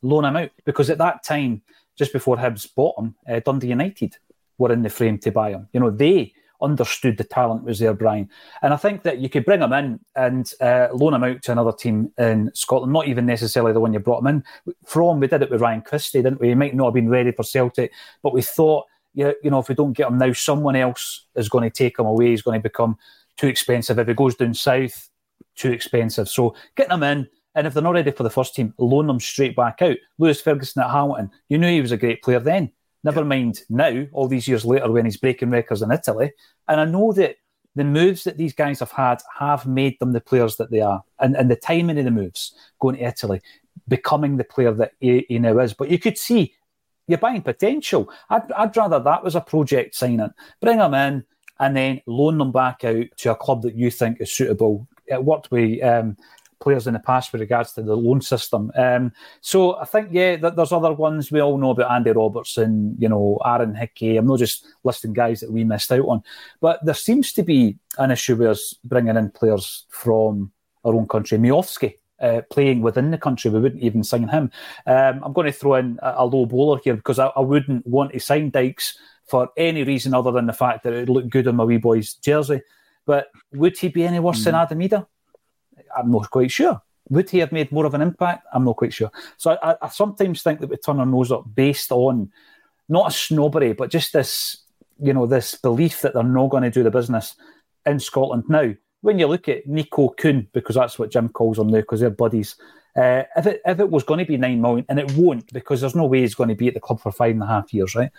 Loan him out. Because at that time, just before Hibs bought him, uh, Dundee United were in the frame to buy him. You know, they understood the talent was there, Brian. And I think that you could bring him in and uh, loan him out to another team in Scotland, not even necessarily the one you brought him in from. We did it with Ryan Christie, didn't we? He might not have been ready for Celtic, but we thought, you know, if we don't get him now, someone else is going to take him away. He's going to become too expensive. If he goes down south, too expensive. So getting him in, and if they're not ready for the first team, loan them straight back out. Lewis Ferguson at Hamilton, you knew he was a great player then. Never mind now, all these years later, when he's breaking records in Italy. And I know that the moves that these guys have had have made them the players that they are. And, and the timing of the moves going to Italy, becoming the player that he, he now is. But you could see you're buying potential. I'd, I'd rather that was a project signing. Bring them in and then loan them back out to a club that you think is suitable. It worked with um, players in the past with regards to the loan system. Um, so I think, yeah, th- there's other ones. We all know about Andy Robertson, you know, Aaron Hickey. I'm not just listing guys that we missed out on. But there seems to be an issue with us bringing in players from our own country. Miovski, uh, playing within the country. We wouldn't even sign him. Um, I'm going to throw in a, a low bowler here because I, I, wouldn't want to sign Dykes for any reason other than the fact that it would look good on my wee boy's jersey. But would he be any worse mm. than Adam Idah? I'm not quite sure. Would he have made more of an impact? I'm not quite sure. So I, I sometimes think that we turn our nose up based on not a snobbery, but just this, you know, this belief that they're not going to do the business in Scotland now. When you look at Nico Kuhn, because that's what Jim calls him now, because they're buddies. Uh, if it if it was going to be nine million, and it won't, because there's no way he's going to be at the club for five and a half years, right?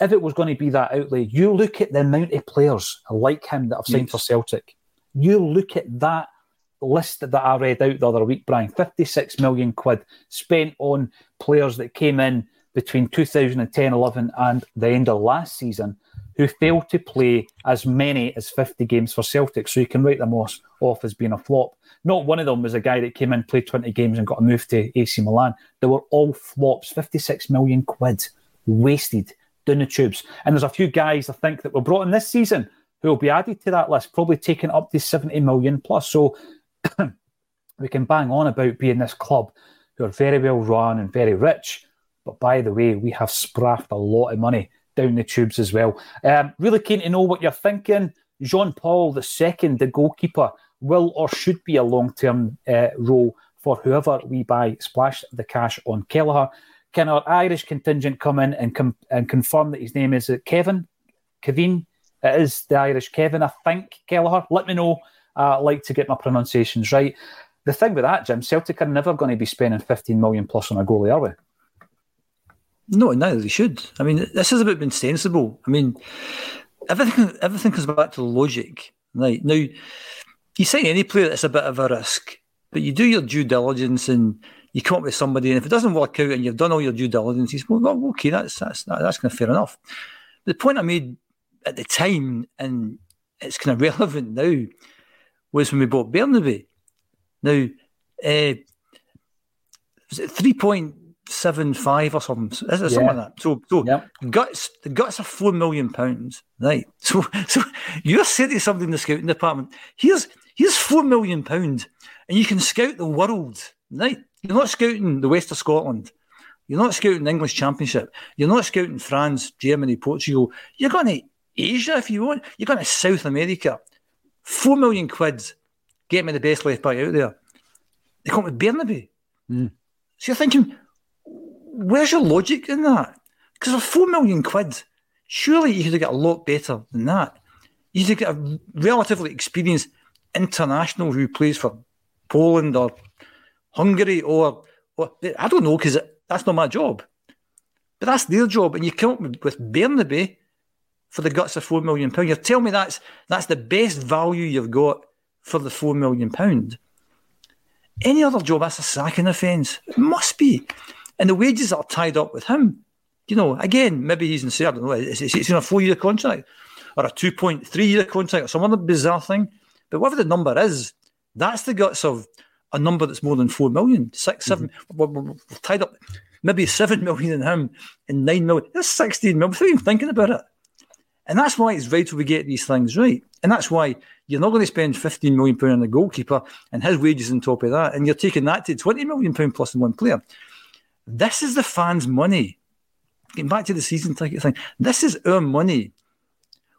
If it was going to be that outlay, you look at the amount of players like him that have signed yes. for Celtic. You look at that list that I read out the other week, Brian, 56 million quid spent on players that came in between 2010 11 and the end of last season who failed to play as many as 50 games for Celtic. So you can write them off, as being a flop. Not one of them was a guy that came in, played 20 games and got a move to AC Milan. They were all flops, 56 million quid wasted down the tubes. And there's a few guys, I think, that were brought in this season who will be added to that list, probably taken up to 70 million plus. So we can bang on about being this club who are very well run and very rich. But by the way, we have spraffed a lot of money down the tubes as well. Um, really keen to know what you're thinking. Jean Paul second, the goalkeeper, will or should be a long term uh, role for whoever we buy. Splash the cash on Kelleher. Can our Irish contingent come in and, com- and confirm that his name is Kevin? Kevin? It is the Irish Kevin, I think, Kelleher. Let me know I like to get my pronunciations right. The thing with that, Jim, Celtic are never going to be spending 15 million plus on a goalie, are we?
No, neither they should. I mean, this is about being sensible. I mean, everything everything comes back to logic. Right now, you sign any player that's a bit of a risk, but you do your due diligence and you come up with somebody, and if it doesn't work out and you've done all your due diligence, you say, well, okay, that's that's that's kind of fair enough. The point I made at the time, and it's kind of relevant now, was when we bought Bernabei. Now, uh, was it three point seven five or something? Is it yeah. something like that? So, so yep. guts the guts are four million pounds, right? So, so you're saying to somebody in the scouting department, here's here's four million pounds, and you can scout the world, right? You're not scouting the west of Scotland. You're not scouting the English Championship. You're not scouting France, Germany, Portugal. You're going to Asia if you want. You're going to South America. Four million quid. Get me the best left back out there. They come with Bernabei. Mm. So you're thinking, where's your logic in that? Because for four million quid, surely you could have got a lot better than that. You could get a relatively experienced international who plays for Poland or Hungary or, or I don't know because that's not my job. But that's their job, and you come up with, Bernabei for the guts of four million pound. You tell me that's that's the best value you've got for the four million pound. Any other job, that's a sacking offence. It must be. And the wages are tied up with him. You know, again, maybe he's in say, I don't know, it's, it's in a four year contract or a 2.3 year contract or some other bizarre thing. But whatever the number is, that's the guts of a number that's more than 4 million, 6, 7, mm-hmm. we're, we're, we're, tied up maybe 7 million in him and 9 million. That's 16 million without even thinking about it. And that's why it's vital we get these things right. And that's why you're not going to spend 15 million pound on a goalkeeper and his wages on top of that, and you're taking that to 20 million pound plus in one player. This is the fans' money. Getting back to the season ticket thing, this is our money.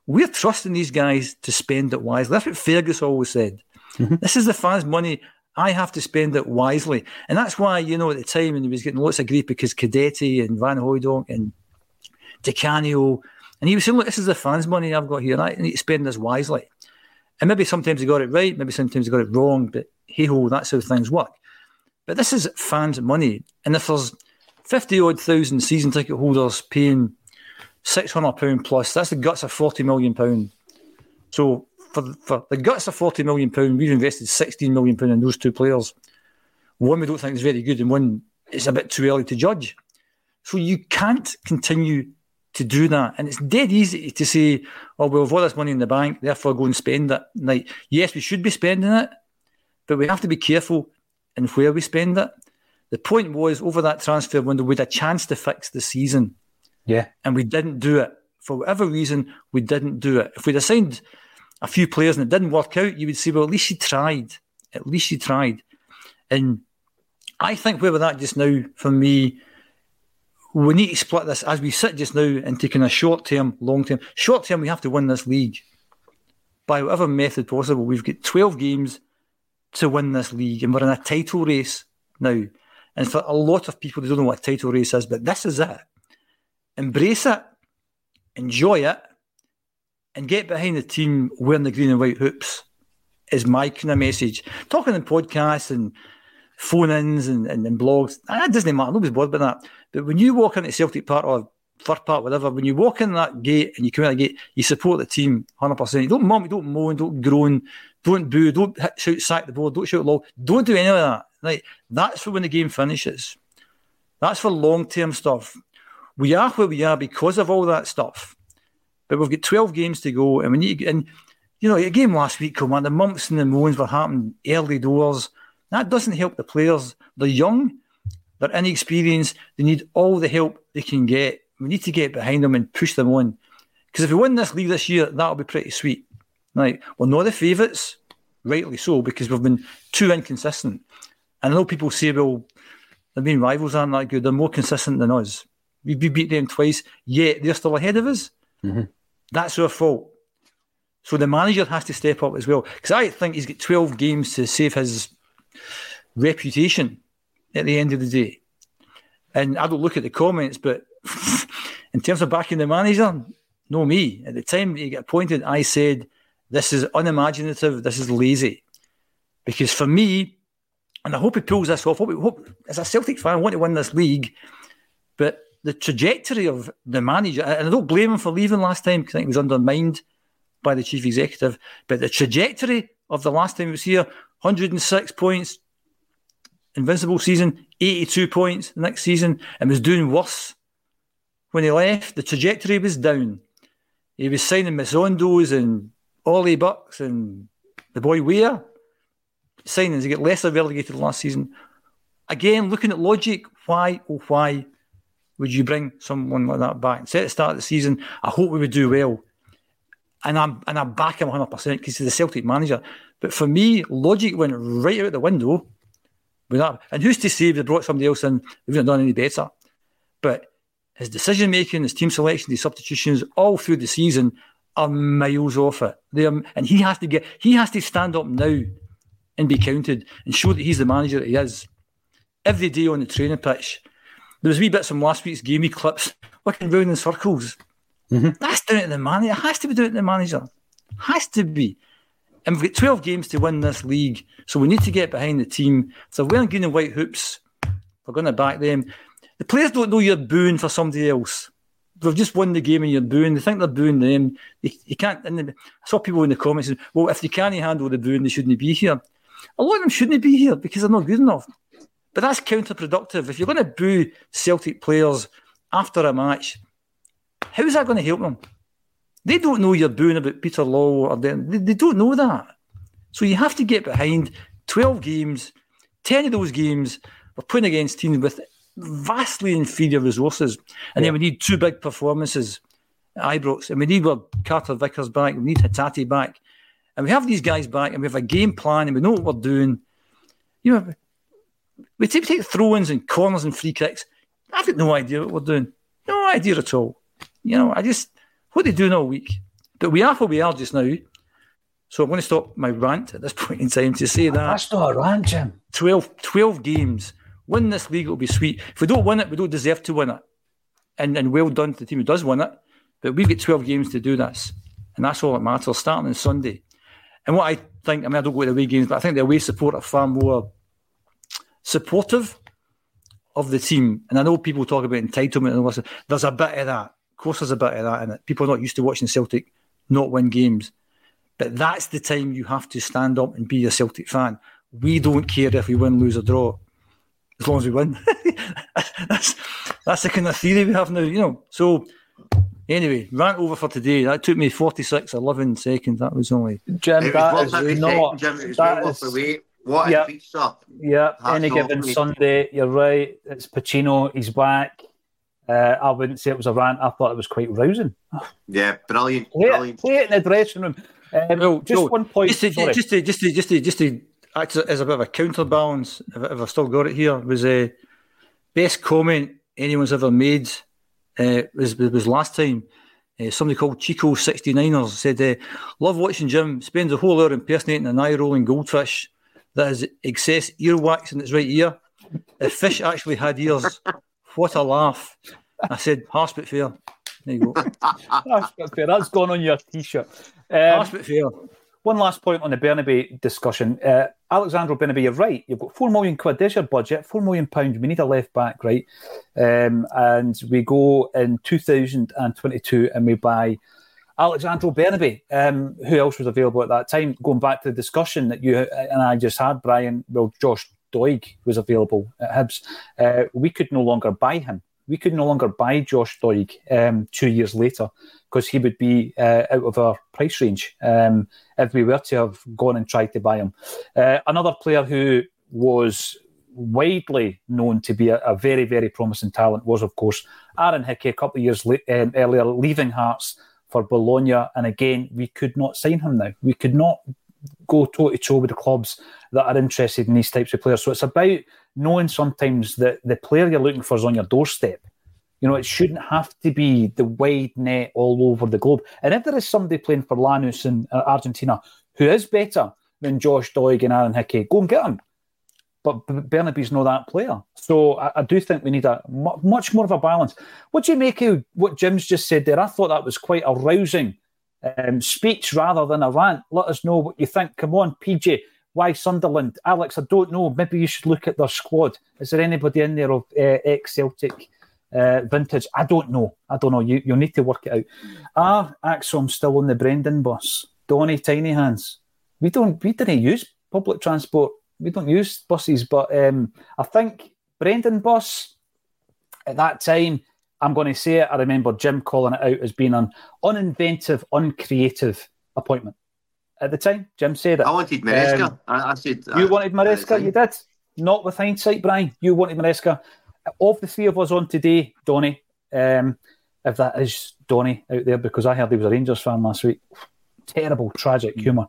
We're trusting these guys to spend it wisely. That's what Fergus always said. Mm-hmm. This is the fans' money. I have to spend it wisely. And that's why, you know, at the time when he was getting lots of grief because Cadete and Van Hooijdonk and Di Canio, and he was saying, look, this is the fans' money I've got here. I need to spend this wisely. And maybe sometimes he got it right, maybe sometimes he got it wrong, but hey ho, that's how things work. But this is fans' money. And if there's 50 odd thousand season ticket holders paying £600 plus, that's the guts of £40 million. So for, for the guts of £40 million, we've invested £16 million in those two players. One we don't think is very good, and one is a bit too early to judge. So you can't continue to do that. And it's dead easy to say, oh, well, we've all this money in the bank, therefore go and spend it. Like, yes, we should be spending it, but we have to be careful in where we spend it. The point was, over that transfer window, we had a chance to fix the season.
Yeah.
And we didn't do it. For whatever reason, we didn't do it. If we'd assigned a few players and it didn't work out, you would say, well, at least you tried. At least you tried. And I think where we're at just now, for me, we need to split this as we sit just now into kind of short term, long term. Short term, we have to win this league by whatever method possible. We've got 12 games to win this league, and we're in a title race now. And for a lot of people, they don't know what a title race is, but this is it. Embrace it, enjoy it, and get behind the team wearing the green and white hoops is my kind of message. Talking in podcasts and phone ins and, and, and, blogs, ah, that doesn't matter. Nobody's bothered about that. But when you walk into Celtic Park or Fir Park, whatever, when you walk in that gate and you come out the gate, you support the team 100%. You don't mum, you don't moan, don't groan, don't boo, don't shout sack the ball, don't shout low, don't do any of that. Like That's for when the game finishes. That's for long term stuff. We are where we are because of all that stuff. But we've got 12 games to go and we need to, and you know, a game last week, come on, the mumps and the moans were happening early doors. That doesn't help the players. They're young, they're inexperienced, they need all the help they can get. We need to get behind them and push them on. Because if we win this league this year, that'll be pretty sweet. Right. We're not the favourites, rightly so, because we've been too inconsistent. And I know people say, well, the main rivals aren't that good. They're more consistent than us. We beat them twice, yet they're still ahead of us. Mm-hmm. That's our fault. So the manager has to step up as well. Because I think he's got 12 games to save his reputation at the end of the day. And I don't look at the comments, but in terms of backing the manager, no me. At the time he got appointed, I said, this is unimaginative, this is lazy. Because for me, and I hope he pulls this off, hope, hope, as a Celtic fan, I want to win this league, but the trajectory of the manager, and I don't blame him for leaving last time because I think he was undermined by the chief executive, but the trajectory of the last time he was here 106 points, invincible season, 82 points the next season, and was doing worse when he left. The trajectory was down. He was signing Missondos and Ollie Bucks and the boy Weir. Signings, he get lesser relegated last season. Again, looking at logic, why, oh, why would you bring someone like that back? Set the start of the season, I hope we would do well. And I'm and I back him 100% because he's the Celtic manager. But for me, logic went right out the window And who's to say if they brought somebody else in, they wouldn't have done any better. But his decision making, his team selection, his substitutions, all through the season are miles off it. Are, and he has to get, he has to stand up now and be counted and show that he's the manager that he is. Every day on the training pitch, there was wee bits from last week's gamey clips looking round in circles. Mm-hmm. That's down to the manager. It has to be down to the manager. Has to be. And we've got 12 games to win this league. So we need to get behind the team. So we're green and white hoops, we're going to back them. The players don't know you're booing for somebody else. They've just won the game and you're booing. They think they're booing them. You can't. And I saw people in the comments saying, well, if they can't handle the booing, they shouldn't be here. A lot of them shouldn't be here because they're not good enough. But that's counterproductive. If you're going to boo Celtic players after a match, how is that going to help them? They don't know you're booing about Peter Lawwell or they, they don't know that. So you have to get behind 12 games, 10 of those games we're playing against teams with vastly inferior resources. And yeah. then we need two big performances at Ibrox. And we need well, Carter Vickers back, we need Hatate back. And we have these guys back and we have a game plan and we know what we're doing. You know, we take, take throw ins and corners and free kicks. I've got no idea what we're doing. No idea at all. You know, I just, what are they doing all week? But we are where we are just now. So I'm going to stop my rant at this point in time to say that.
That's not a rant, Jim.
12, 12 games. Win this league, it'll be sweet. If we don't win it, we don't deserve to win it. And, and well done to the team who does win it. But we've got 12 games to do this. And that's all that matters, starting on Sunday. And what I think, I mean, I don't go to the away games, but I think the away support are far more supportive of the team. And I know people talk about entitlement and listen, there's a bit of that. Of course, there's a bit of that in it. People are not used to watching Celtic not win games. But that's the time you have to stand up and be a Celtic fan. We don't care if we win, lose, or draw, as long as we win. that's that's the kind of theory we have now, you know. So anyway, rant over for today. That took me 46, 11 seconds. That was only
Jim.
It
that
was
is not.
Jim, it was
that
well
is-
worth the wait. What
Yeah.
a pizza.
Yeah, any given
me.
Sunday, you're right. It's Pacino. He's back. Uh, I wouldn't say it was a rant. I thought it was quite rousing.
Yeah, brilliant.
Play it,
Brilliant.
play it in the dressing room. Um,
Well,
just
no,
one point.
Just to,
sorry.
just to just to just to just to act as a bit of a counterbalance, if, if I've still got it here, was a best comment anyone's ever made. Uh, was was last time. Uh, somebody called Chico 69ers said, uh, Love watching Jim spends a whole hour impersonating an eye rolling goldfish that has excess earwax in its right ear. If fish actually had ears, what a laugh. I said, harsh but fair. There you go.
that's, that's fair. That's gone on your t-shirt. Um,
Harsh but fair.
one last point on the Bernabei discussion. Uh, Alexandro Bernabei, you're right. You've got four million quid. There's your budget. Four million pounds. We need a left back, right? Um, and we go in 2022 and we buy Alexandro Bernabei. Um, who else was available at that time? Going back to the discussion that you and I just had, Brian. Well, Josh Doig was available at Hibs. Uh, we could no longer buy him. We could no longer buy Josh Doig um, two years later because he would be uh, out of our price range um, if we were to have gone and tried to buy him. Uh, another player who was widely known to be a, a very, very promising talent was, of course, Aaron Hickey a couple of years la- um, earlier, leaving Hearts for Bologna. And again, we could not sign him now. We could not go toe to toe with the clubs that are interested in these types of players. So it's about knowing sometimes that the player you're looking for is on your doorstep. You know, it shouldn't have to be the wide net all over the globe. And if there is somebody playing for Lanús in uh, Argentina who is better than Josh Doig and Aaron Hickey, go and get him. But Bernabei's not that player. So I, I do think we need a much more of a balance. What do you make of what Jim's just said there? I thought that was quite a rousing um, speech rather than a rant. Let us know what you think. Come on, PJ. Why Sunderland? Alex, I don't know. Maybe you should look at their squad. Is there anybody in there of uh, ex Celtic uh, vintage. I don't know. I don't know. You, you'll need to work it out. Are ACSOM still on the Brendan bus? Donny Tiny Hands? We don't. We didn't use public transport. We don't use buses. But um, I think Brendan bus at that time. I'm going to say it. I remember Jim calling it out as being an uninventive, uncreative appointment at the time. Jim said it.
I wanted Maresca. Um, I, I, said
you wanted Maresca. You did. Not with hindsight, Brian. You wanted Maresca. Of the three of us on today, Donny, um, if that is Donny out there, because I heard he was a Rangers fan last week. Terrible, tragic mm. humour.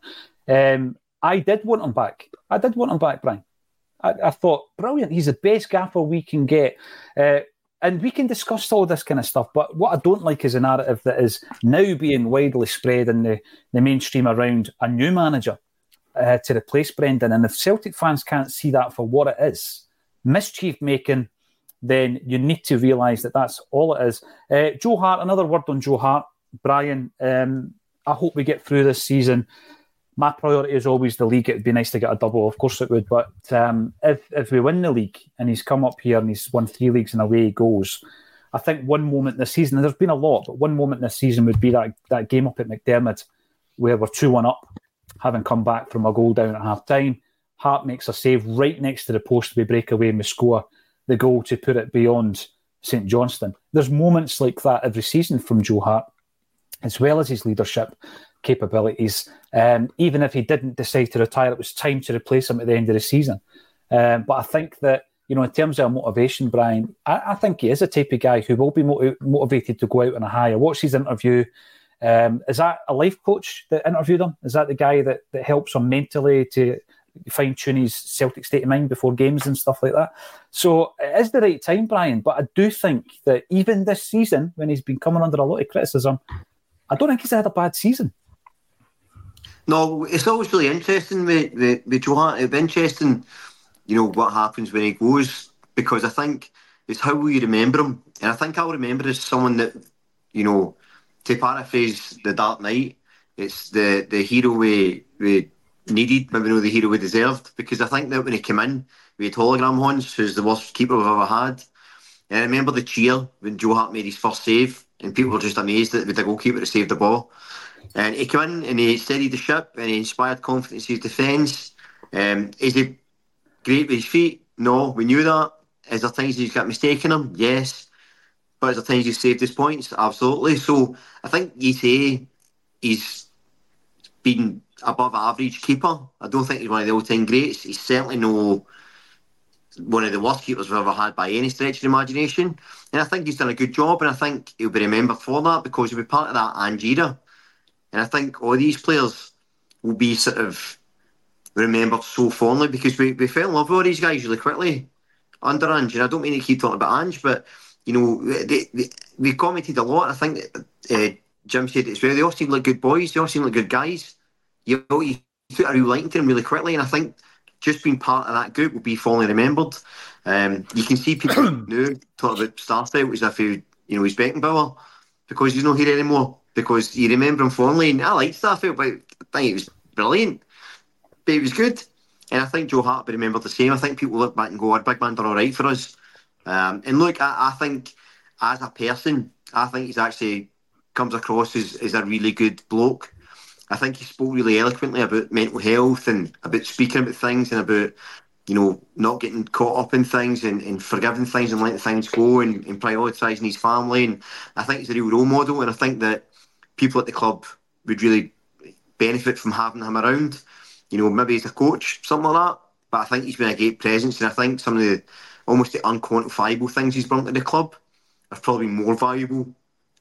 Um, I did want him back. I did want him back, Brian. I, I thought, brilliant. He's the best gaffer we can get. Uh, and we can discuss all this kind of stuff. But what I don't like is a narrative that is now being widely spread in the, the mainstream around a new manager uh, to replace Brendan. And if Celtic fans can't see that for what it is, mischief making, then you need to realise that that's all it is. Uh, Joe Hart, another word on Joe Hart. Brian, um, I hope we get through this season. My priority is always the league. It'd be nice to get a double, of course it would. But um, if if we win the league and he's come up here and he's won three leagues and away he goes, I think one moment this season, there's been a lot, but one moment this season would be that that game up at McDiarmid where we're two one up, having come back from a goal down at half time. Hart makes a save right next to the post we break away and we score the goal to put it beyond St Johnstone. There's moments like that every season from Joe Hart, as well as his leadership capabilities. Um, even if he didn't decide to retire, it was time to replace him at the end of the season. Um, but I think that, you know, in terms of motivation, Brian, I, I, think he is a type of guy who will be motiv- motivated to go out on a high. I watched his interview. Um, is that a life coach that interviewed him? Is that the guy that, that helps him mentally to fine tune his Celtic state of mind before games and stuff like that? So it is the right time, Brian. But I do think that even this season, when he's been coming under a lot of criticism, I don't think he's had a bad season.
No, it's always really interesting with, with, with Johan. It'd be interesting, you know, what happens when he goes because I think it's how will you remember him. And I think I'll remember as someone that, you know, to paraphrase The Dark Knight, it's the, the hero we, we needed, maybe not the hero we deserved. Because I think that when he came in, we had hologram horns, who's the worst keeper we've ever had. And I remember the cheer when Joe Hart made his first save, and people were just amazed that the goalkeeper to save the ball. And he came in and he steadied the ship and he inspired confidence in his defence. Um, is he great with his feet? No, we knew that. Is there times he's got mistaken him? Yes. But is there times he's saved his points? Absolutely. So I think you say he's been above average keeper. I don't think he's one of the all time greats. He's certainly no one of the worst keepers we've ever had by any stretch of the imagination. And I think he's done a good job and I think he'll be remembered for that because he'll be part of that Ange era. And I think all these players will be sort of remembered so fondly because we, we fell in love with all these guys really quickly under Ange. And I don't mean to keep talking about Ange, but you know, they, they, we commented a lot. I think uh, Jim said it as well. They all seem like good boys. They all seem like good guys. You know, you put a real liking to them really quickly, and I think just being part of that group will be fondly remembered. Um, you can see people now talk about Starfelt as if he, you know, he's Beckenbauer because he's not here anymore because you remember him fondly. And I liked Starfelt, but I think it was brilliant. But it was good. And I think Joe Hart remembered the same. I think people look back and go, our big man done all right for us. Um, and look, I, I, think as a person, I think he's actually comes across as, as a really good bloke. I think he spoke really eloquently about mental health and about speaking about things and about, you know, not getting caught up in things and, and forgiving things and letting things go and, and prioritising his family. And I think he's a real role model. And I think that people at the club would really benefit from having him around. You know, maybe as a coach, something like that. But I think he's been a great presence, and I think some of the almost the unquantifiable things he's brought to the club are probably more valuable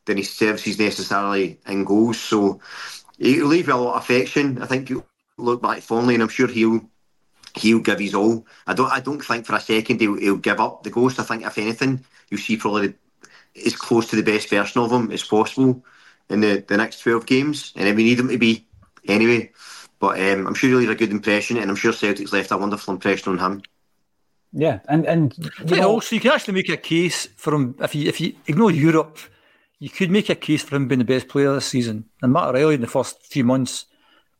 than his services necessarily in goals. So he'll leave a lot of affection. I think he'll look back fondly, and I'm sure he'll he'll give his all. I don't I don't think for a second he'll, he'll give up the ghost. I think if anything, you'll see probably as close to the best version of him as possible in the, the next 12 games, and then we need him to be anyway. But um, I'm sure he'll leave a good impression, and I'm sure Celtic's left a wonderful impression on him.
Yeah, and and
you know, also you can actually make a case for him if you if you ignore Europe, you could make a case for him being the best player this season. And Matt Riley in the first few months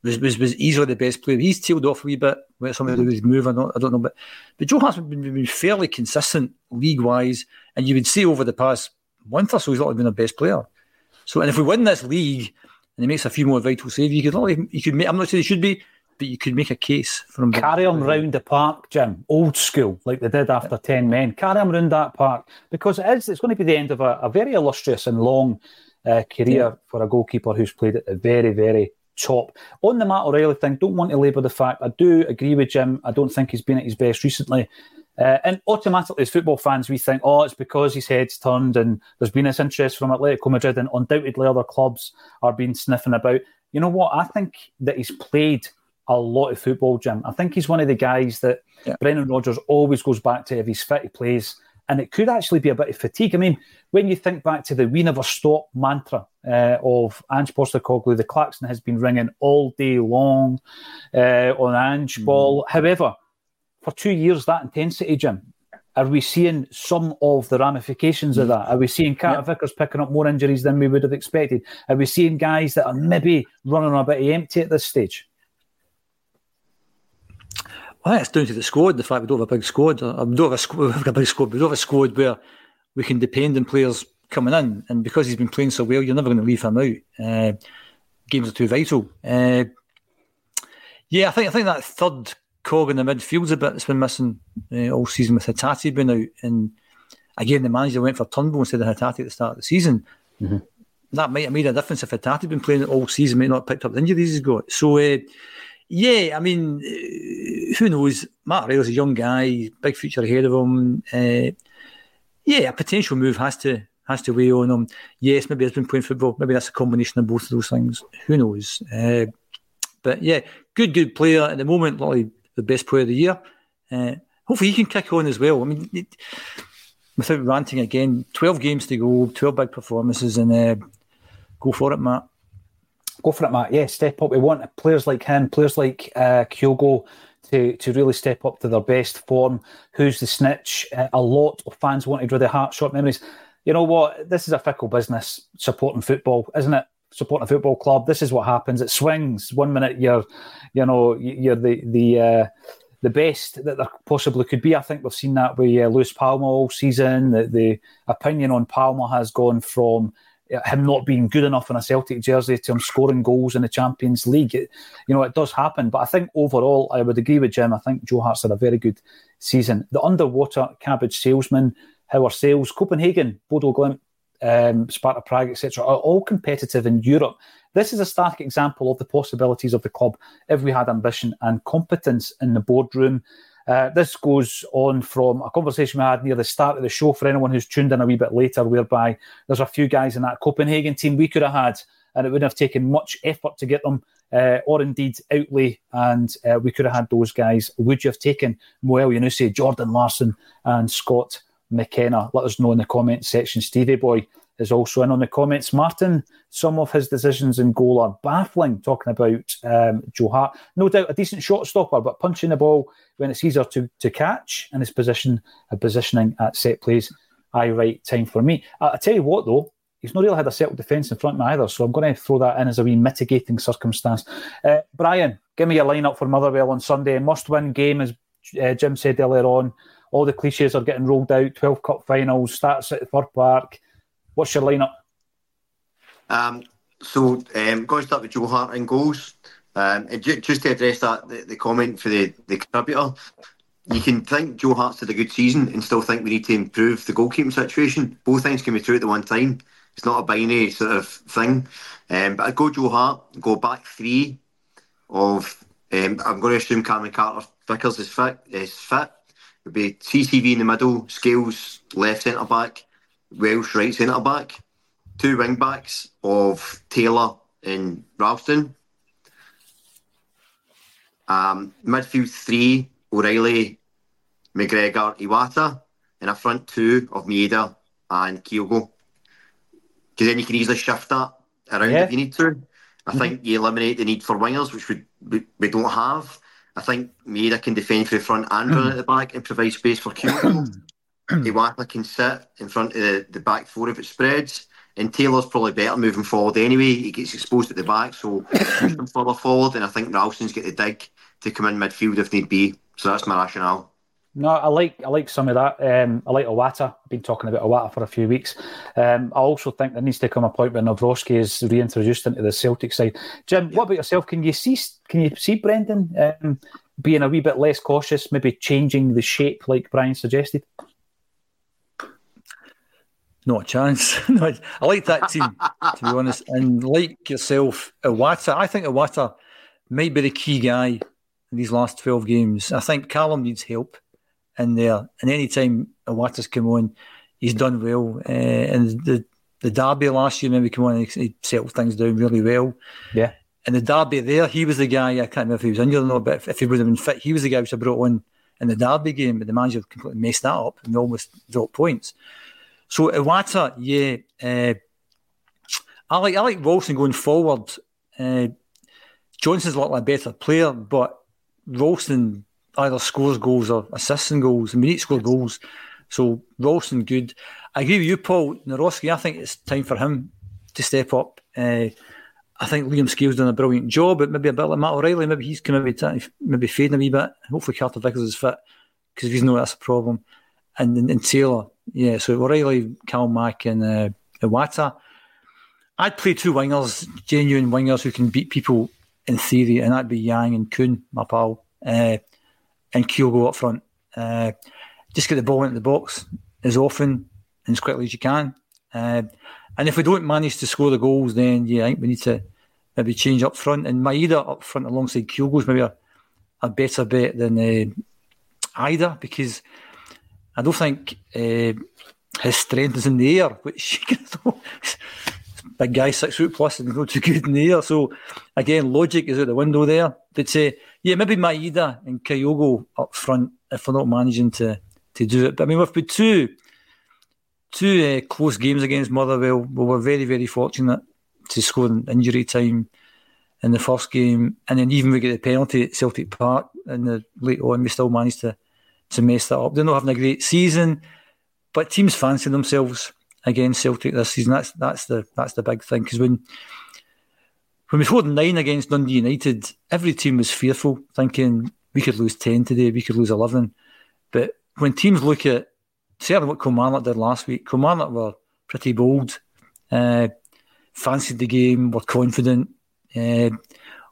was, was, was easily the best player. He's tailed off a wee bit with some of his move. I don't, I don't know, but but Joe Hart's been, been fairly consistent league wise, and you would say over the past month or so he's not been the best player. So, and if we win this league and he makes a few more vital saves, you could you could make. I'm not saying he should be, but you could make a case for him.
Carry him round the park, Jim, old school, like they did after ten men. Carry him round that park because it is. It's going to be the end of a, a very illustrious and long uh, career yeah. for a goalkeeper who's played at the very, very top. On the Matt O'Riley thing, don't want to labour the fact. I do agree with Jim. I don't think he's been at his best recently. Uh, and automatically, as football fans, we think, oh, it's because his head's turned and there's been this interest from Atletico Madrid, and undoubtedly other clubs are being sniffing about. You know what? I think that he's played a lot of football, Jim. I think he's one of the guys that yeah. Brendan Rodgers always goes back to if he's fit, he plays and it could actually be a bit of fatigue. I mean, when you think back to the "We never stop" mantra uh, of Ange Postecoglou, the klaxon has been ringing all day long uh, on Ange mm. ball. However, for two years, that intensity, Jim, are we seeing some of the ramifications of that? Are we seeing Carter Vickers picking up more injuries than we would have expected? Are we seeing guys that are maybe running a bit empty at this stage?
Well, think it's down to the squad. The fact we don't have a big squad. Uh, we don't have a, squad, we have a big squad. We don't have a squad where we can depend on players coming in. And because he's been playing so well, you're never going to leave him out. Uh, games are too vital. Uh, yeah, I think I think that third cog in the midfield's a bit that's been missing uh, all season with Hatate being out. And again, the manager went for Turnbull instead of Hatate at the start of the season. Mm-hmm. That might have made a difference if Hatate had been playing all season, might not have picked up the injuries he's got. So uh, yeah, I mean, uh, who knows? Matt O'Riley's a young guy, big future ahead of him. Uh, yeah, a potential move has to has to weigh on him. Yes, maybe he's been playing football. Maybe that's a combination of both of those things. Who knows? Uh, but yeah, good, good player at the moment. Probably the best player of the year. Uh, hopefully, he can kick on as well. I mean, it, without ranting again, twelve games to go, twelve big performances, and uh, go for it, Matt.
Go for it, Matt. Yeah, step up. We want players like him, players like uh, Kyogo to, to really step up to their best form. Who's the snitch? Uh, a lot of fans wanted with their heart short memories. You know what? This is a fickle business supporting football, isn't it? Supporting a football club. This is what happens. It swings. One minute you're, you know, you're the the uh, the best that there possibly could be. I think we've seen that with uh, Luis Palma all season. The, the opinion on Palma has gone from him not being good enough in a Celtic jersey to him scoring goals in the Champions League. It, you know, it does happen. But I think overall, I would agree with Jim. I think Joe Hart's had a very good season. The underwater cabbage salesman, Howard Sales, Copenhagen, Bodo Glimt, um, Sparta Prague, etc., are all competitive in Europe. This is a stark example of the possibilities of the club if we had ambition and competence in the boardroom. Uh, this goes on from a conversation we had near the start of the show for anyone who's tuned in a wee bit later, whereby there's a few guys in that Copenhagen team we could have had, and it wouldn't have taken much effort to get them, uh, or indeed outlay, and uh, we could have had those guys. Would you have taken Mo Elyounoussi, Jordan Larsson, and Scott McKenna? Let us know in the comments section. Stevie Boy is also in on the comments. Martin, some of his decisions in goal are baffling, talking about um, Joe Hart. No doubt a decent shot stopper, but punching the ball when it's easier to, to catch and his position, uh, positioning at set plays, I right time for me. I, I tell you what, though, he's not really had a settled defence in front of me either, so I'm going to throw that in as a wee mitigating circumstance. Uh, Brian, give me your lineup for Motherwell on Sunday. Must win game, as uh, Jim said earlier on. All the cliches are getting rolled out 12 Cup finals, starts at the Fir Park What's your lineup?
Um, so um, going to start with Joe Hart and goals. Um, just to address that, the, the, comment for the, the contributor, you can think Joe Hart's had a good season and still think we need to improve the goalkeeping situation. Both things can be true at the one time. It's not a binary sort of thing. Um, but I'd go Joe Hart, go back three of, um, I'm going to assume Cameron Carter Vickers is fit. Is fit. Would be CCV in the middle, Scales left centre back, Welsh right centre back, two wing backs of Taylor and Ralston. Um, midfield three, O'Riley, McGregor, Iwata, and a front two of Maeda and Kyogo. Because then you can easily shift that around yeah. if you need to. I mm-hmm. think you eliminate the need for wingers, which we, we, we don't have. I think Maeda can defend for the front and run at the back and provide space for Kyogo. Iwata can sit in front of the, the back four if it spreads, and Taylor's probably better moving forward anyway. He gets exposed at the back, so push him further forward. And I think Ralston's got the dig to come in midfield if need be. So that's my rationale.
No, I like I like some of that. Um, I like Iwata. I've been talking about Iwata for a few weeks. Um, I also think there needs to come a point where Nawrocki is reintroduced into the Celtic side. Jim, what about yourself? Can you see can you see Brendan um, being a wee bit less cautious, maybe changing the shape like Brian suggested?
Not a chance. I like that team, to be honest. And like yourself, Iwata, I think Iwata might be the key guy in these last 12 games. I think Callum needs help in there. And any time Iwata's come on, he's done well. Uh, and the the derby last year, maybe come on and he settled things down really well.
Yeah.
And the derby there, he was the guy, I can't remember if he was injured or not, but if, he would have been fit, he was the guy which I brought on in the derby game, but the manager completely messed that up and almost dropped points. So Iwata, yeah, uh, I like I like Ralston going forward. Uh, Johnston's a lot like a better player, but Ralston either scores goals or assists and goals. And we need to score goals. So Ralston, good. I agree with you, Paul. Nawrocki, I think it's time for him to step up. Uh, I think Liam Scales done a brilliant job, but maybe a bit like Matt O'Riley. maybe he's come maybe, maybe fading a wee bit. Hopefully Carter Vickers is fit because if he's not, that's a problem. And, and, and Taylor, yeah, so O'Reilly, Cal Mack, and uh, Iwata. I'd play two wingers, genuine wingers who can beat people in theory, and that'd be Yang and Kuhn, my pal. Uh, and Kyogo up front. Uh, just get the ball into the box as often and as quickly as you can. Uh, and if we don't manage to score the goals, then yeah, I think we need to maybe change up front. And Maeda up front alongside Kyogo is maybe a, a better bet than uh, because I don't think uh, his strength is in the air, which big guy, six foot plus, and go too good in the air. So again, logic is out the window there. They'd say, yeah, maybe Maeda and Kyogo up front if we're not managing to to do it. But I mean, we've put two two uh, close games against Motherwell. We were very very fortunate to score in injury time in the first game, and then even we get the penalty at Celtic Park in the late on, we still managed to to mess that up. They're not having a great season, but teams fancy themselves against Celtic this season. That's that's the that's the big thing because when when we scored nine against Dundee United, every team was fearful, thinking we could lose ten today, we could lose eleven. But when teams look at certainly what Kilmarnock did last week, Kilmarnock were pretty bold, uh, fancied the game, were confident. Uh,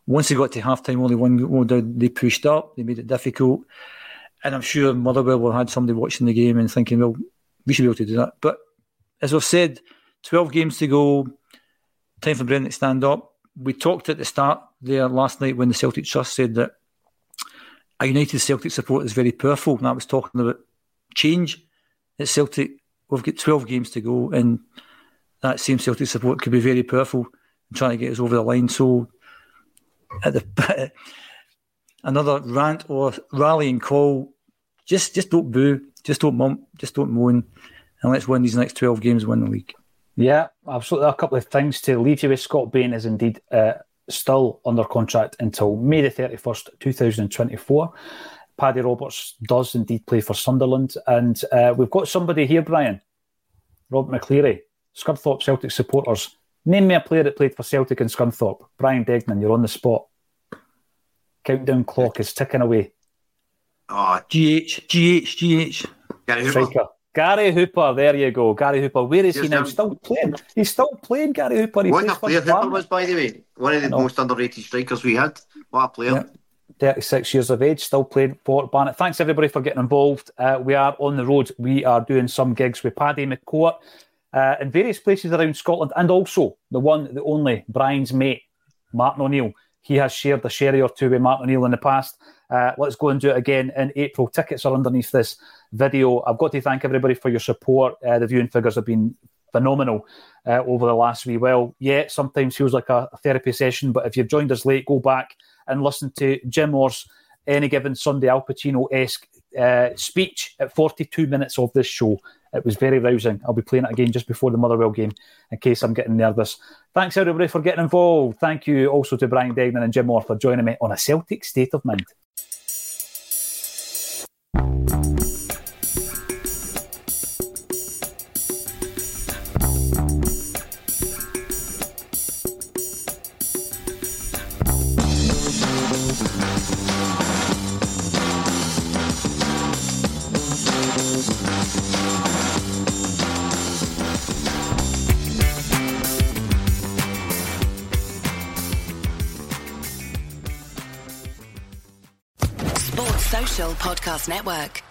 once they got to half time, only one goal down, they pushed up, they made it difficult. And I'm sure Motherwell will had somebody watching the game and thinking, well, we should be able to do that. But as I've said, 12 games to go, time for Brendan to stand up. We talked at the start there last night when the Celtic Trust said that a United Celtic support is very powerful. And I was talking about change at Celtic. We've got 12 games to go, and that same Celtic support could be very powerful in trying to get us over the line. So, at the another rant or rallying call, just just don't boo, just don't mump, just don't moan and let's win these next 12 games, win the league.
Yeah, absolutely. A couple of things to leave you with. Scott Bain is indeed uh, still under contract until May the 31st, 2024. Paddy Roberts does indeed play for Sunderland. And uh, we've got somebody here, Brian, Rob McCleary, Scunthorpe Celtic supporters. Name me a player that played for Celtic and Scunthorpe. Brian Degnan, you're on the spot. Countdown clock is ticking away.
Oh, GH, GH, GH.
Striker. Gary Hooper, there you go. Gary Hooper. Where is he now? Still playing. He's still playing, Gary Hooper. He
what a player Hooper was, by the way. One of the most underrated strikers we had. What a player.
Yeah. 36 years of age, still playing for Barnet. Thanks everybody for getting involved. Uh, we are on the road. We are doing some gigs with Paddy McCourt uh, in various places around Scotland and also the one, the only, Brian's mate, Martin O'Neill. He has shared a sherry or two with Martin O'Neill in the past. Uh, let's go and do it again in April. Tickets are underneath this video. I've got to thank everybody for your support. Uh, the viewing figures have been phenomenal uh, over the last wee while. Yeah, sometimes feels like a, a, therapy session, but if you've joined us late, go back and listen to Jim Orr's any given Sunday Al Pacino esque uh, speech at 42 minutes of this show. It was very rousing. I'll be playing it again just before the Motherwell game in case I'm getting nervous. Thanks everybody for getting involved. Thank you also to Brian Degnan and Jim Orr for joining me on a Celtic State of Mind.
Podcast Network.